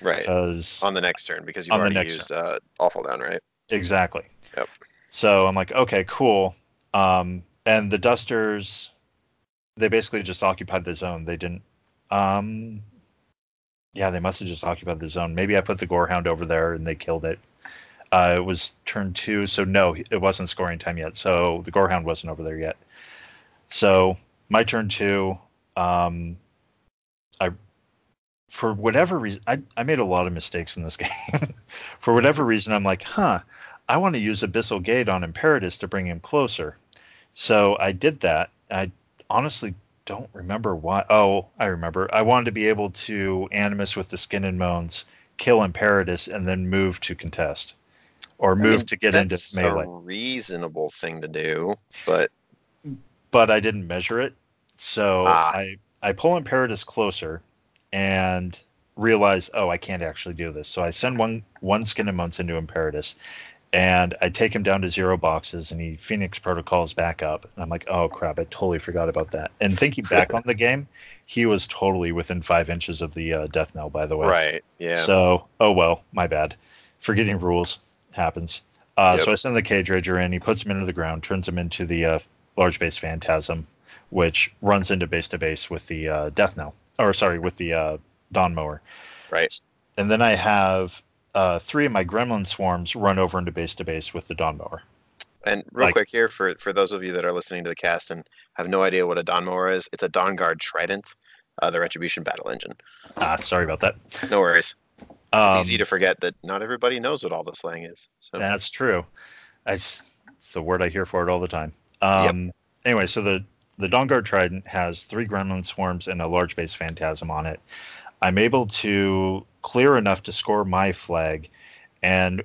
Right. because on the next turn because you've already next used uh, awful down, right? Exactly. Yep. So I'm like, okay, cool. Um, and the Dusters, they basically just occupied the zone. They didn't. Um, yeah, they must have just occupied the zone. Maybe I put the Gorehound over there and they killed it. Uh, it was turn two, so no, it wasn't scoring time yet. So the Gorehound wasn't over there yet. So my turn two, um, I, for whatever reason, I, I made a lot of mistakes in this game. for whatever reason, I'm like, huh, I want to use Abyssal Gate on Imperatus to bring him closer. So I did that. I honestly don't remember why. Oh, I remember. I wanted to be able to Animus with the Skin and Moans, kill Imperatus, and then move to contest. Or I move mean, to get into that's melee. a reasonable thing to do, but but I didn't measure it. So Ah. I I pull Imperatus closer and realize, oh, I can't actually do this. So I send one one skin and moans into Imperatus, and I take him down to zero boxes, and he Phoenix protocols back up. And I'm like, oh crap, I totally forgot about that. And thinking back on the game, he was totally within five inches of the uh, death knell. By the way, right, yeah, so, oh well, my bad. Forgetting rules happens. Uh, Yep. So I send the cage rager in. He puts him into the ground, turns him into the uh, large base phantasm, which runs into base to base with the uh, death knell, or sorry, with the uh, dawn mower. right. And then I have uh, three of my gremlin swarms run over into base to base with the dawn mower. And real like- quick here for for those of you that are listening to the cast and have no idea what a Dawn Mower is, it's a Dawn Guard Trident, uh, the Retribution battle engine. Ah, sorry about that. No worries. It's Um, easy to forget that not everybody knows what all the slang is. So That's true. It's, it's the word I hear for it all the time. Um, Anyway, so the the Dawnguard Trident has three Gremlin swarms and a large base Phantasm on it. I'm able to clear enough to score my flag, and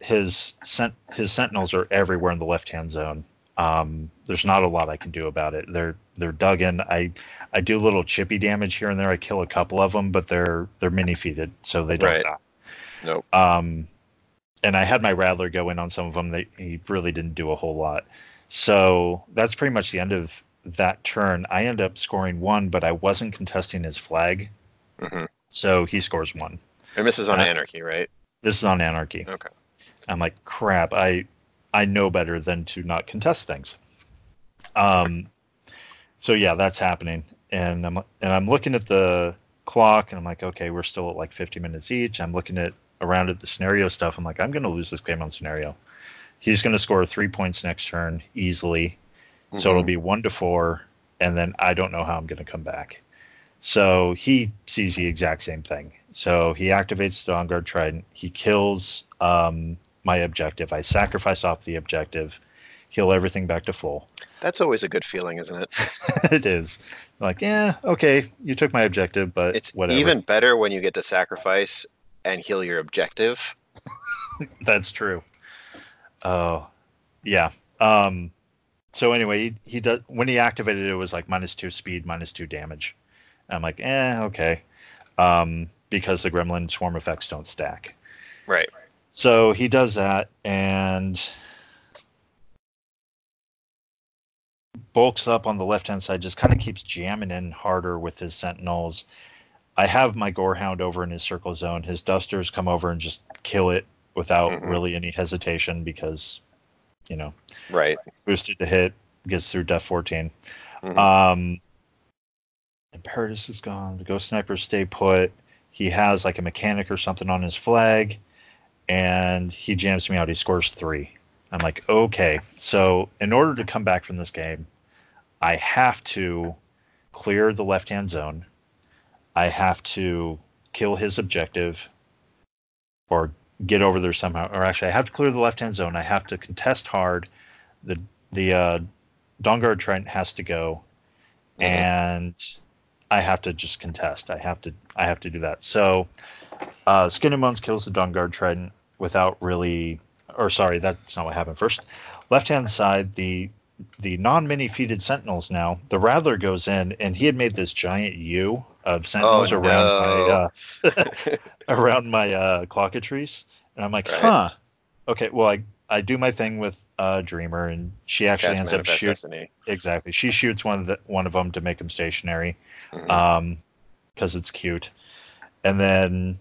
his sent his Sentinels are everywhere in the left hand zone. Um, there's not a lot I can do about it. They're they're dug in. I I do little chippy damage here and there. I kill a couple of them, but they're they're mini feeded, so they don't Right. die. Nope. Um, and I had my Rattler go in on some of them. They, he really didn't do a whole lot. So that's pretty much the end of that turn. I end up scoring one, but I wasn't contesting his flag. hmm So he scores one. And this is on Uh, Anarchy, right? This is on Anarchy. Okay. I'm like, crap, I I know better than to not contest things. Um so yeah, that's happening. And I'm and I'm looking at the clock and I'm like, okay, we're still at like 50 minutes each. I'm looking at around at the scenario stuff. I'm like, I'm gonna lose this game on scenario. He's gonna score three points next turn easily. So it'll Mhm. be one to four, and then I don't know how I'm gonna come back. So he sees the exact same thing. So he activates the Dawnguard Trident. He kills um, my objective. I sacrifice off the objective, heal everything back to full. That's always a good feeling, isn't it? it is like, yeah, okay, you took my objective, but It's whatever. even better when you get to sacrifice and heal your objective. That's true. Oh, yeah. Um, so anyway, he, he does when he activated it, it was like minus two speed, minus two damage. I'm like, eh, okay, um, because the Gremlin swarm effects don't stack. Right. So he does that and bulks up on the left hand side, just kind of keeps jamming in harder with his sentinels. I have my Gorehound over in his circle zone. His dusters come over and just kill it without Mhm. really any hesitation because, you know, Right. boosted to hit, gets through Def 14. Mhm. Um, Imperatus is gone. The Ghost Snipers stay put. He has like a mechanic or something on his flag, and he jams me out. He scores three. I'm like, okay. So in order to come back from this game, I have to clear the left hand zone. I have to kill his objective or get over there somehow. Or actually, I have to clear the left hand zone. I have to contest hard. The the uh, Dawnguard Trident has to go, Mhm. and I have to just contest. I have to I have to do that. So uh, Skin and Bones kills the Dawnguard Trident without really or sorry, that's not what happened first. Left hand side, the the non mini feeded sentinels now, the Rattler goes in and he had made this giant U of sentinels Oh, around no. my uh, around my uh clockatrice. And I'm like, Right. huh. Okay, well I I do my thing with uh Dreamer and she actually ends up shooting exactly. She shoots one of the one of them to make him stationary Mhm. um, because it's cute. And then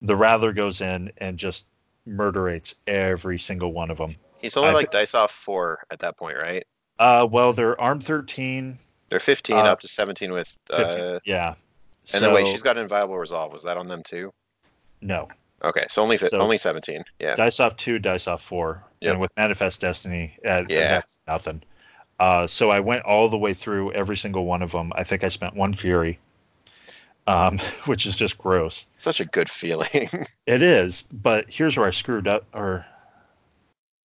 the Rattler goes in and just murderates every single one of them. He's only I like dice off four at that point, right? Uh, well, they're arm 13, They're 15 Uh, up to 17 with. 15. Uh, yeah. and so, then wait, she's got an inviolable resolve. Was that on them too? no. Okay, so only So- only 17. Yeah. Dice off two, dice off four. Yep. And with Manifest Destiny, uh, Yeah. that's nothing. Uh, so I went all the way through every single one of them. I think I spent one Fury, um, which is just gross. Such a good feeling. It is, but here's where I screwed up. Or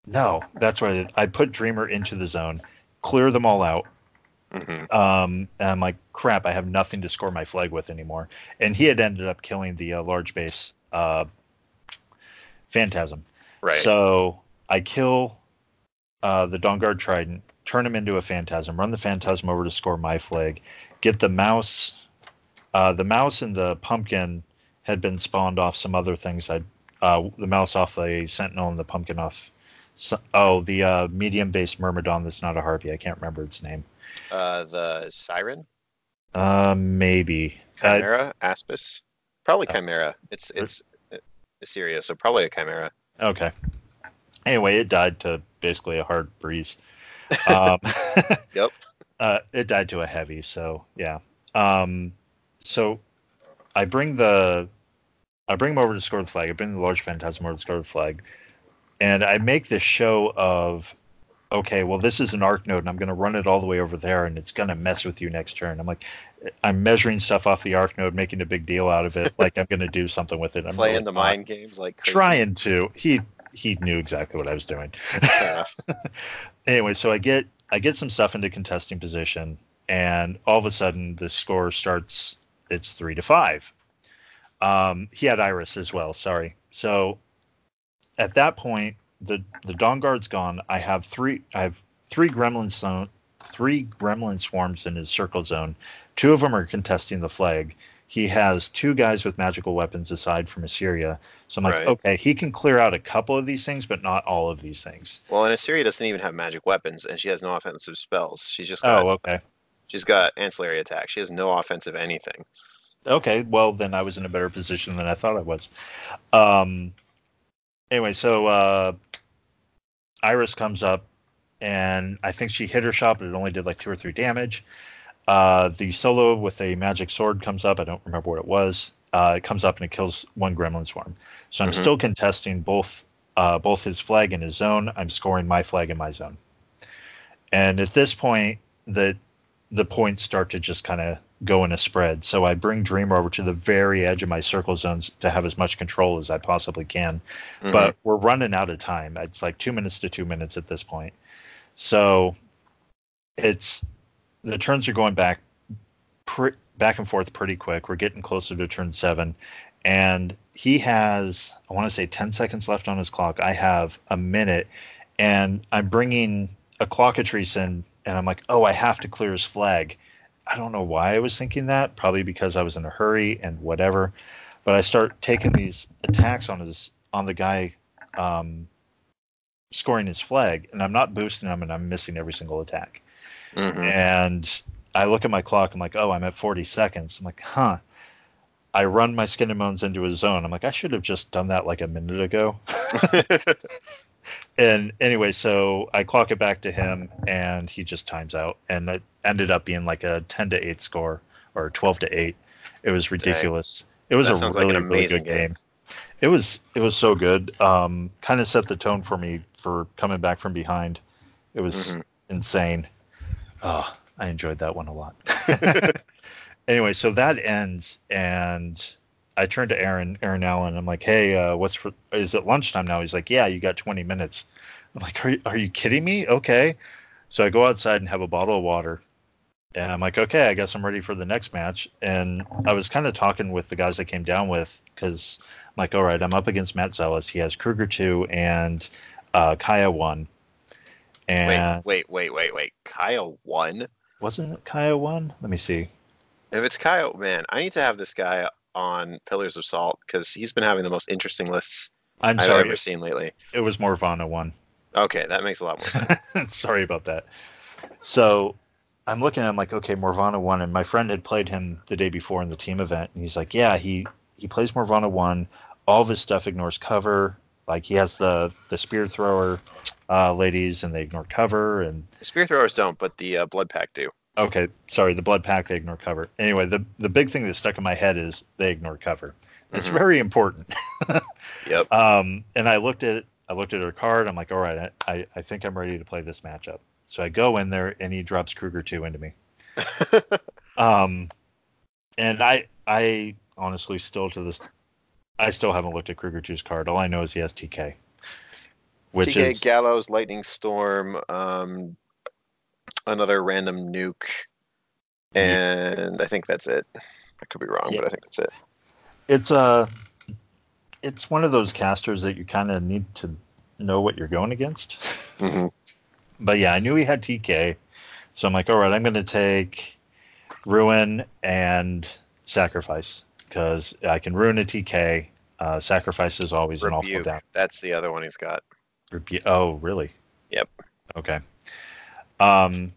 no, that's what I did. I put Dreamer into the zone, clear them all out. Hmm Um, and I'm like, crap, I have nothing to score my flag with anymore. And he had ended up killing the uh, large base uh, Phantasm. Right. So I kill uh, the Dawnguard Trident, turn him into a Phantasm, run the Phantasm over to score my flag, get the mouse. Uh, the mouse and the pumpkin had been spawned off some other things. I uh, the mouse off the Sentinel and the pumpkin off. So, oh, the uh, medium based Myrmidon that's not a Harpy. I can't remember its name. Uh, the Siren, Uh, maybe. Uh, Chimera, Aspis, probably uh, Chimera. It's it's uh, Issyria, so probably a Chimera. okay. Anyway, it died to basically a hard breeze. Um, Yep. Uh, it died to a heavy, so yeah. Um, so I bring the I bring him over to score the flag. I bring the large phantasm over to score the flag, and I make this show of okay, well, this is an arc node, and I'm going to run it all the way over there, and it's going to mess with you next turn. I'm like, I'm measuring stuff off the arc node, making a big deal out of it, like I'm going to do something with it. I'm Playing really the mind games like crazy. trying to. He he knew exactly what I was doing. Anyway, so I get I get some stuff into contesting position, and all of a sudden the score starts. It's three to five. Um, he had Eiryss as well. Sorry. So at that point, the the Dawn Guard's gone. I have three. I have three Gremlin zone, three Gremlin swarms in his circle zone. Two of them are contesting the flag. he has two guys with magical weapons aside from Issyria. So I'm like, Right. okay, he can clear out a couple of these things, but not all of these things. Well, and Issyria doesn't even have magic weapons, and she has no offensive spells. She's just got Oh, okay. she's got ancillary attack. She has no offensive anything. Okay, well then I was in a better position than I thought I was. Um anyway, so uh Eiryss comes up and I think she hit her shot, but it only did like two or three damage. Uh the solo with a magic sword comes up. I don't remember what it was. Uh it comes up and it kills one gremlin swarm. So I'm Mhm. still contesting both uh both his flag and his zone. I'm scoring my flag and my zone. And at this point the the points start to just kind of go in a spread. So I bring Dreamer over to the very edge of my circle zones to have as much control as I possibly can. Mhm. But we're running out of time. It's like two minutes to two minutes at this point. So it's the turns are going back pre- back and forth pretty quick. We're getting closer to turn seven. And he has, I want to say 10 seconds left on his clock. I have a minute. And I'm bringing a clockatrice in, and I'm like, oh, I have to clear his flag. I don't know why I was thinking that. Probably because I was in a hurry and whatever. But I start taking these attacks on his on the guy um, scoring his flag, and I'm not boosting him, and I'm missing every single attack. Mhm. And I look at my clock. I'm like, oh, I'm at 40 seconds. I'm like, huh. I run my skin and bones into his zone. I'm like, I should have just done that like a minute ago. and anyway, so I clock it back to him, and he just times out, and it ended up being like a 10 to 8 score or 12 to 8. It was ridiculous. It was That a sounds like really, really good game. It was it was so good. Um, kind of set the tone for me for coming back from behind. It was Mhm. insane. Oh, I enjoyed that one a lot. anyway, so that ends, and I turned to Aaron, Aaron Allen. I'm like, "Hey, uh, what's for? Is it lunchtime now?" He's like, "Yeah, you got 20 minutes." I'm like, "Are you, are you kidding me?" Okay, so I go outside and have a bottle of water, and I'm like, "Okay, I guess I'm ready for the next match." And I was kind of talking with the guys I came down with because I'm like, "All right, I'm up against Matt Zealous. He has Krueger two and uh, Kaya one." And wait, wait, wait, wait, wait. Kyle won. wasn't it Kaya one? Let me see. If it's Kaya, man, I need to have this guy on Pillars of Salt because he's been having the most interesting lists I'm I've sorry, ever seen lately. it was Morvana one. Okay, that makes a lot more sense. Sorry about that. So I'm looking at him like, okay, Morvana won, and my friend had played him the day before in the team event, and he's like, yeah, he he plays Morvana one. All of his stuff ignores cover. Like he has the the spear thrower uh, ladies, and they ignore cover. And Spear throwers don't, but the uh, Blood Pack do. okay, sorry, the blood pack they ignore cover. Anyway, the the big thing that stuck in my head is they ignore cover. It's Mhm. very important. Yep. Um, and I looked at it. I looked at her card. I'm like, all right, I, I think I'm ready to play this matchup. So I go in there and he drops Krueger two into me. Um, and I I honestly still to this I still haven't looked at Krueger 2's card. All I know is he has TK, which TK is Gallows, Lightning Storm, um, another random nuke, and I think that's it. I could be wrong, Yeah. but I think that's it. it's a it's one of those casters that you kind of need to know what you're going against. Mhm. But yeah, I knew he had TK, so I'm like, all right, I'm going to take ruin and sacrifice because I can ruin a TK. Uh, sacrifice is always an awful Rebuke. down. That's the other one he's got. Rebu- oh, really? Yep. Okay. Um,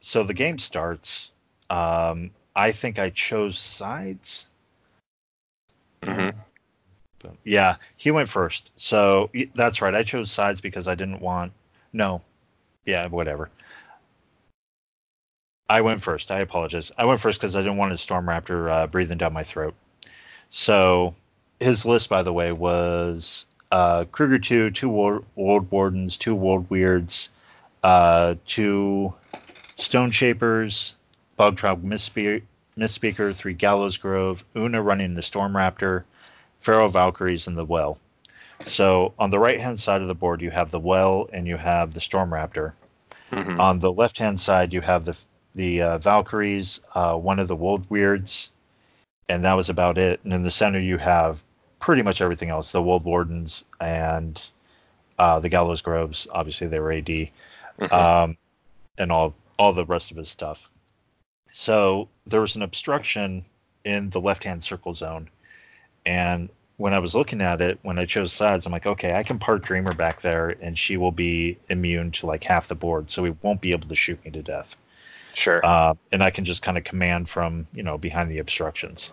so the game starts. Um, I think I chose sides. Mhm. But- Yeah, he went first. So that's right. I chose sides because I didn't want. No. Yeah, whatever. I went first. I apologize. I went first because I didn't want a Storm Raptor uh, breathing down my throat. So his list, by the way, was uh, Krueger 2, two Wold, Wardens, two Wold Weirds, uh, two Stone Shapers, Bogtrog Misspe- Misspeaker, three Gallows Grove, Una running the Storm Raptor, Pharaoh Valkyries, and the Well. So on the right hand side of the board, you have the Well and you have the Storm Raptor. Mhm. On the left hand side, you have the the uh, Valkyries, uh, one of the Wold Weirds, and that was about it. And in the center, you have pretty much everything else: the Wold Wardens and uh, the Gallows Groves. Obviously, they were AD, Mhm. um, and all all the rest of his stuff. So there was an obstruction in the left hand circle zone. And when I was looking at it, when I chose sides, I'm like, okay, I can park Dreamer back there and she will be immune to like half the board. So he won't be able to shoot me to death. Sure. Uh, and I can just kind of command from, you know, behind the obstructions.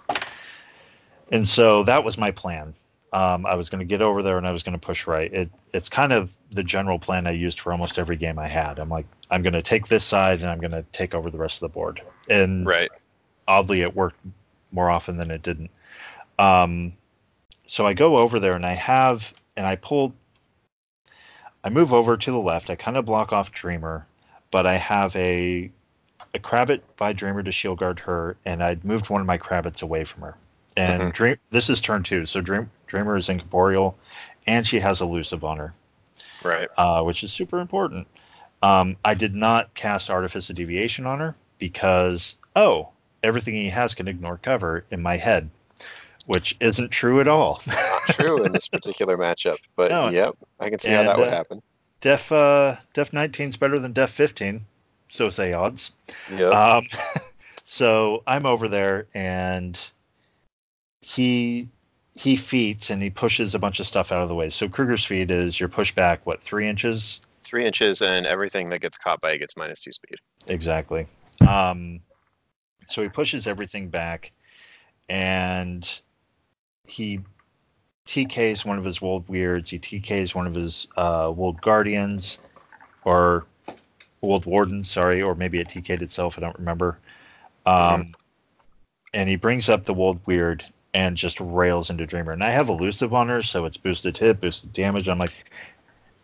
And so that was my plan. Um, I was going to get over there and I was going to push right. It, it's kind of the general plan I used for almost every game I had. I'm like, I'm going to take this side and I'm going to take over the rest of the board. And right. oddly, it worked more often than it didn't. Um, so I go over there and I have, and I pull, I move over to the left. I kind of block off Dreamer, but I have a a Crabbit by Dreamer to shield guard her, and I'd moved one of my Crabbits away from her. And Mhm. Dream, this is turn two, so Dream, Dreamer is incorporeal, and she has elusive on her Right. uh, which is super important. Um, I did not cast Artifice of Deviation on her because, oh, everything he has can ignore cover in my head, which isn't true at all. Not true in this particular matchup, but No. yep, I can see how that would uh, happen. Def uh, Def 19 is better than Def 15, so say odds. Yep. Um, so I'm over there, and he he feats and he pushes a bunch of stuff out of the way. So Krueger's feat is your pushback, what three inches Three inches and everything that gets caught by it gets minus two speed. Exactly. Um, so he pushes everything back, and he TKs one of his Wold Weirds. He TKs one of his uh, Wold Guardians, or Wold Wardens, sorry, or maybe it TK'd itself. I don't remember. Um, And he brings up the Wold Weird and just rails into Dreamer. And I have elusive on her, so it's boosted hit, boosted damage. I'm like,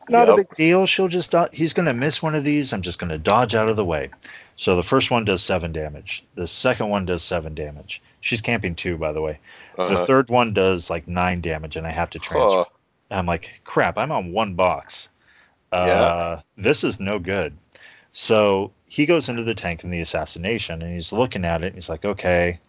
not a big deal. She'll just do- he's going to miss one of these. I'm just going to dodge out of the way. So the first one does seven damage. The second one does seven damage. She's camping too, by the way. The Uh-huh. third one does like nine damage, and I have to transfer. And I'm like, crap, I'm on one box. Uh, This is no good. So he goes into the tank in the assassination and he's looking at it. And he's like, okay,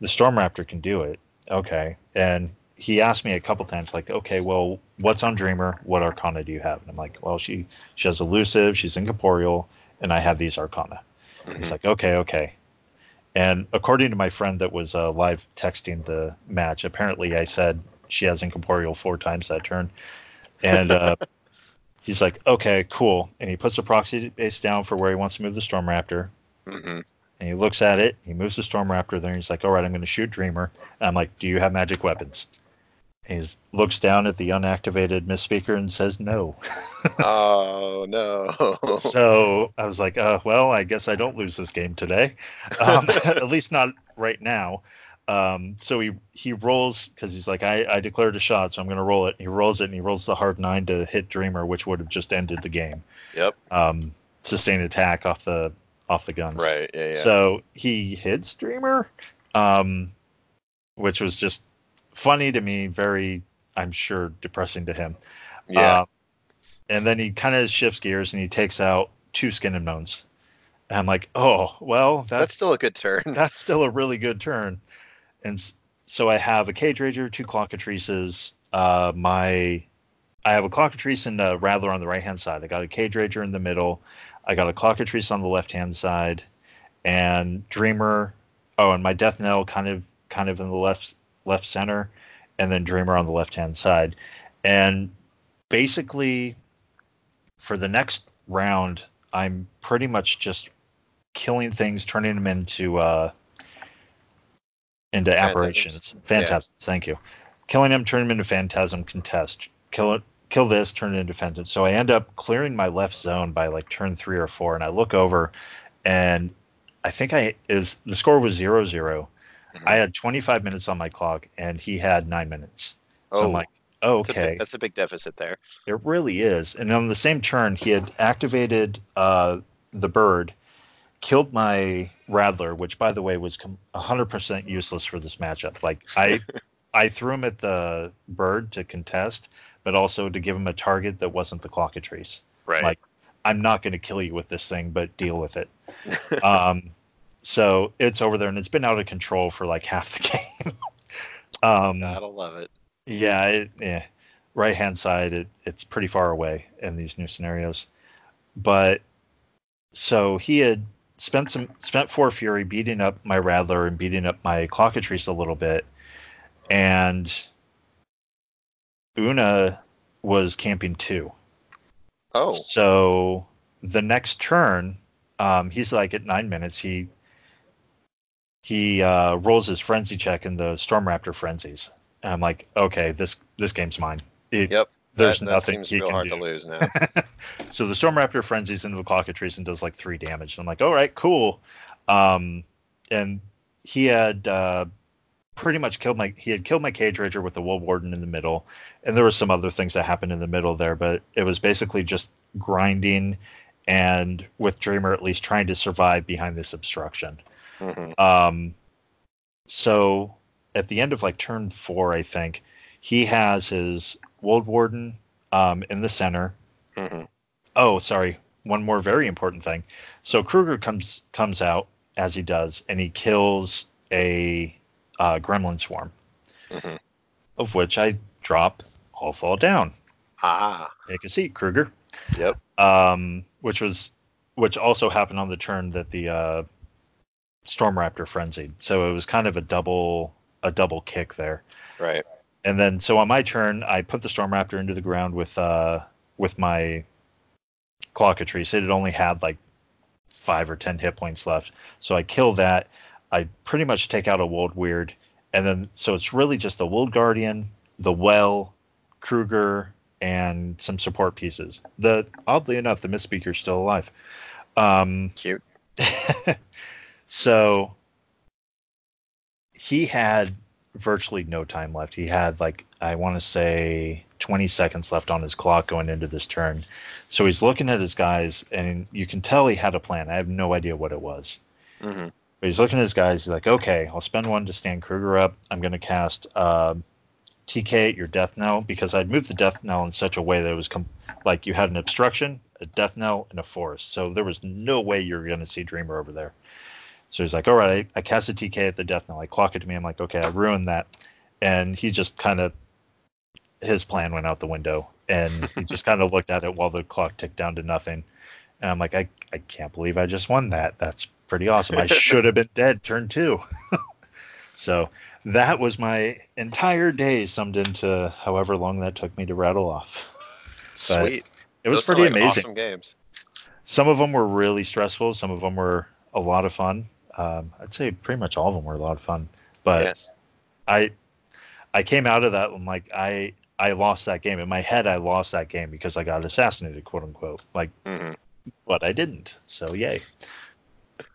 the Storm Raptor can do it. Okay. And he asked me a couple times, like, okay, well, what's on Dreamer? What Arcana do you have? And I'm like, well, she, she has elusive, she's incorporeal, and I have these Arcana. He's mhm. like, okay, okay. And according to my friend that was uh, live texting the match, apparently I said she has incorporeal four times that turn. And uh, he's like, okay, cool. And he puts the proxy base down for where he wants to move the Storm Raptor. Mhm. And he looks at it. He moves the Storm Raptor there. And he's like, all right, I'm going to shoot Dreamer. And I'm like, do you have magic weapons? He looks down at the unactivated Misspeaker and says no. oh no. so I was like, uh, well, I guess I don't lose this game today. Um, at least not right now. Um, so he he rolls because he's like, I, I declared a shot, so I'm going to roll it. He rolls it and he rolls the hard nine to hit Dreamer, which would have just ended the game. yep. Um, sustained attack off the off the guns. Right. Yeah. Yeah. So he hits Dreamer, um, which was just funny to me. Very, I'm sure, depressing to him. yeah. Uh, and then he kind of shifts gears and he takes out two skin and moans. And I'm like, oh, well, That's that's still a good turn. that's still a really good turn. And so I have a Cage Rager, two Clockatrices. Uh, my I have a Clockatrice and a Rattler on the right hand side. I got a Cage Rager in the middle. I got a Clockatrice on the left hand side, and Dreamer. Oh, and my Death Knell kind of kind of in the left left center, and then Dreamer on the left hand side. And basically, for the next round, I'm pretty much just killing things, turning them into uh, into Phantasms. apparitions. Phantasms. Thank you. Killing them, turn them into phantasm contest. Kill it. Kill this, turn it into phantasm. So I end up clearing my left zone by like turn three or four, and I look over, and I think I is the score was zero zero. I had 25 minutes on my clock, and he had nine minutes. So oh, I'm like, oh, that's a big- okay. that's a big deficit there. It really is. And on the same turn, he had activated uh, the bird, killed my Rattler, which, by the way, was com- 100% useless for this matchup. Like, I, I threw him at the bird to contest, but also to give him a target that wasn't the Clockatrice. Right. Like, I'm not going to kill you with this thing, but deal with it. um, so it's over there, and it's been out of control for like half the game. um, Gotta love it. yeah, it, yeah. Right hand side, it, it's pretty far away in these new scenarios. But so he had spent some spent four fury beating up my rattler and beating up my clockatrice a little bit, and Una was camping two. Oh, So the next turn, um, he's like at nine minutes. He he uh, rolls his frenzy check in the Storm Raptor frenzies. And I'm like, okay, this this game's mine. It- yep. There's that, that nothing seems he real can hard do. to lose now. so the Storm Raptor frenzies into the clock Clockatrice and does like three damage. I'm like, all right, cool. Um, and he had uh, pretty much killed my he had killed my Cage Rager with the Wold Warden in the middle, and there were some other things that happened in the middle there, but it was basically just grinding and with Dreamer at least trying to survive behind this obstruction. Hmm Um, so at the end of like turn four, I think he has his Wold Warden um, in the center. hmm Oh, sorry. One more very important thing. So Krueger comes comes out as he does, and he kills a uh, gremlin swarm, hmm of which I drop all fall down. Ah, Take a seat, Krueger. Yep. Um, which was which also happened on the turn that the uh, Storm Raptor frenzied. So it was kind of a double a double kick there. right. And then so on my turn, I put the Storm Raptor into the ground with uh with my Clockatrice. It had only had like five or ten hit points left. So I kill that. I pretty much take out a Wold Weird. And then so it's really just the Wold Guardian, the Well, Krueger, and some support pieces. The oddly enough, the Misspeaker's still alive. Um Cute. so he had virtually no time left. He had like I want to say 20 seconds left on his clock going into this turn. So he's looking at his guys and you can tell he had a plan. I have no idea what it was. hmm But he's looking at his guys. He's like, okay, I'll spend one to stand Krueger up. I'm going to cast um TK at your death knell because I'd moved the death knell in such a way that it was com- like you had an obstruction, a death knell, and a forest. So there was no way you were going to see Dreamer over there. So he's like, all right, I, I cast a TK at the death knell. I clock it to me. I'm like, okay, I ruined that. And he just kind of, his plan went out the window. And he just kind of looked at it while the clock ticked down to nothing. And I'm like, I, I can't believe I just won that. That's pretty awesome. I should have been dead turn two. so that was my entire day summed into however long that took me to rattle off. Sweet. It was Those pretty like amazing. Awesome games. Some of them were really stressful. Some of them were a lot of fun. Um, I'd say pretty much all of them were a lot of fun. But yes. I, I came out of that and like I, I lost that game in my head. I lost that game because I got assassinated, quote unquote. Like, mm-hmm. but I didn't. So yay. Well,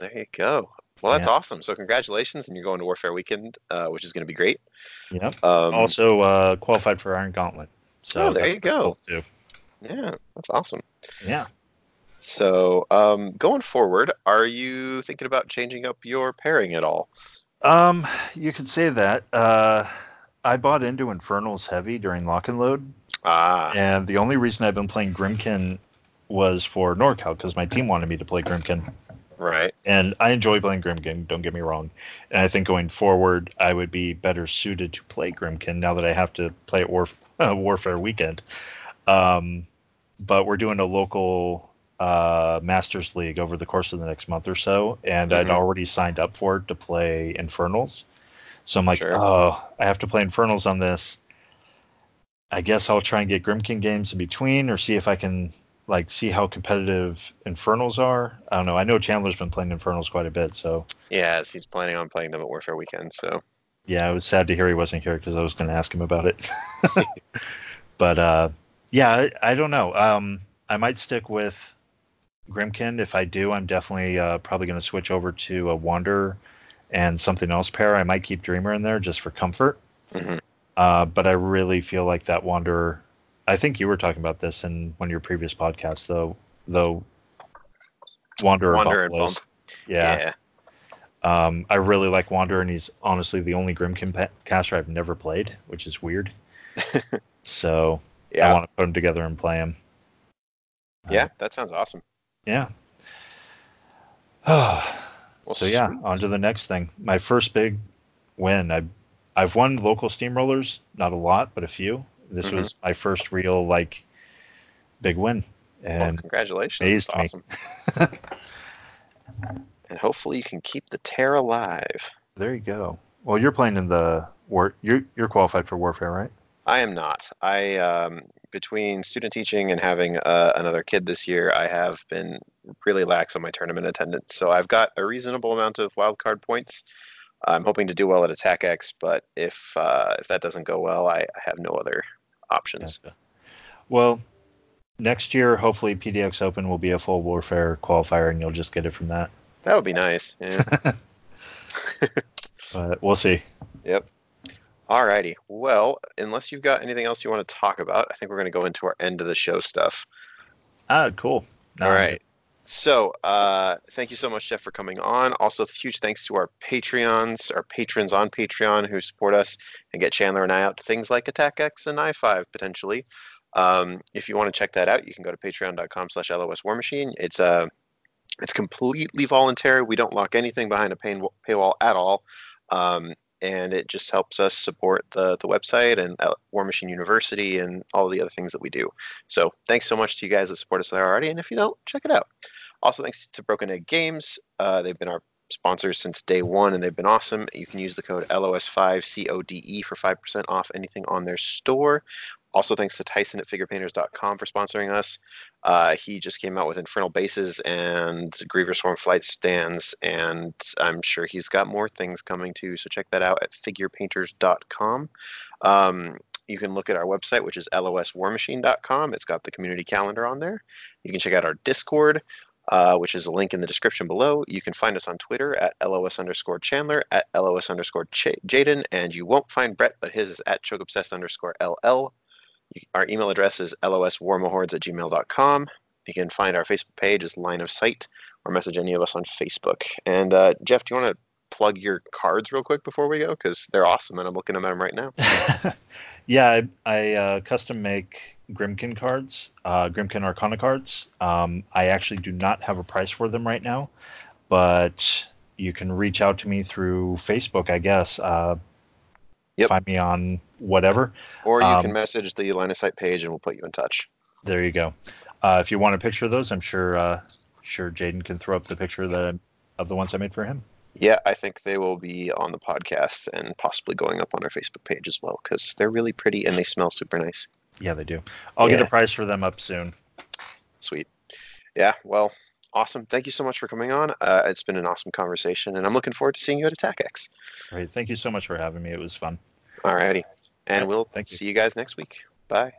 there you go. Well, that's Yeah. awesome. So congratulations, and you're going to Warfare Weekend, uh, which is going to be great. Yep. Um, also uh, qualified for Iron Gauntlet. So Oh, there you go. cool, yeah, that's awesome. Yeah. So, um, going forward, are you thinking about changing up your pairing at all? Um, you could say that. Uh, I bought into Infernals heavy during lock and load, Ah, and the only reason I've been playing Grymkin was for NorCal because my team wanted me to play Grymkin, right. and I enjoy playing Grymkin. Don't get me wrong, and I think going forward I would be better suited to play Grymkin now that I have to play at Warf- Warfare Weekend. Um, but we're doing a local uh, Masters League over the course of the next month or so, and I'd Mhm. already signed up for it to play Infernals. So I'm like, Sure. oh, I have to play Infernals on this. I guess I'll try and get Grymkin games in between, or see if I can like see how competitive Infernals are. I don't know. I know Chandler's been playing Infernals quite a bit, so yeah, he's planning on playing them at Warfare Weekend. So, yeah, I was sad to hear he wasn't here because I was going to ask him about it. but uh, yeah, I, I don't know. Um, I might stick with Grymkin. If I do, I'm definitely uh, probably going to switch over to a Wanderer and something else pair. I might keep Dreamer in there just for comfort. Mhm. Uh, but I really feel like that Wanderer. I think you were talking about this in one of your previous podcasts, though. Though Wanderer, Wanderer bump Bump. yeah. Um, I really like Wanderer, and he's honestly the only Grymkin pa- caster I've never played, which is weird. so I want to put them together and play them. yeah. That sounds awesome. Yeah. Well, so yeah, sweet. on to the next thing. My first big win. I I've won local steamrollers, not a lot, but a few. This Mhm. was my first real like big win, Well, and congratulations. amazed That's me. awesome. hopefully you can keep the tear alive. There you go. Well, you're playing in the war. You're you're qualified for warfare, right? I am not. I um, between student teaching and having uh, another kid this year, I have been really lax on my tournament attendance. So I've got a reasonable amount of wildcard points. I'm hoping to do well at Attack X, but if uh, if that doesn't go well, I, I have no other options. Gotcha. Well, next year, hopefully, PDX Open will be a full warfare qualifier, and you'll just get it from that. That would be nice. Yeah. But we'll see. Yep. Alrighty. Well, unless you've got anything else you want to talk about, I think we're going to go into our end of the show stuff. Ah, cool. All right. So, uh, thank you so much, Jeff, for coming on. Also, huge thanks to our Patreons, our patrons on Patreon who support us and get Chandler and I out to things like Attack X and I5 potentially. Um, if you want to check that out, you can go to patreon.com slash LOS War Machine. It's uh, it's completely voluntary. We don't lock anything behind a paywall paywall at all. Um, and it just helps us support the, the website and uh, War Machine University and all the other things that we do. So thanks so much to you guys that support us there already. And if you don't, check it out. Also, thanks to Broken Egg Games. Uh, they've been our sponsors since day one and they've been awesome. You can use the code LOS5CODE for 5% off anything on their store. Also, thanks to Tyson at figurepainters.com for sponsoring us. Uh, he just came out with Infernal Bases and Grievous Swarm Flight Stands, and I'm sure he's got more things coming too. So check that out at figurepainters.com. Um, you can look at our website, which is loswarmachine.com. It's got the community calendar on there. You can check out our Discord, uh, which is a link in the description below. You can find us on Twitter at LOS underscore Chandler, at LOS underscore Jaden, and you won't find Brett, but his is at chokeobsessed underscore LL. Our email address is loswarmahordes at gmail.com. You can find our Facebook page as Line of Sight or message any of us on Facebook. And uh, Jeff, do you want to plug your cards real quick before we go? Because they're awesome and I'm looking at them right now. yeah, I, I uh, custom make Grymkin cards, uh, Grymkin Arcana cards. Um, I actually do not have a price for them right now, but you can reach out to me through Facebook, I guess. Uh, yep. Find me on whatever. Or you um, can message the line of sight page and we'll put you in touch. There you go. Uh, if you want a picture of those, I'm sure uh, sure Jaden can throw up the picture that of the ones I made for him. Yeah, I think they will be on the podcast and possibly going up on our Facebook page as well because they're really pretty and they smell super nice. Yeah, they do. I'll yeah. get a price for them up soon. Sweet. Yeah, well, awesome. Thank you so much for coming on. Uh, it's been an awesome conversation, and I'm looking forward to seeing you at AttackX. X. Great. Thank you so much for having me. It was fun. All righty. And we'll Thank see you. you guys next week. Bye.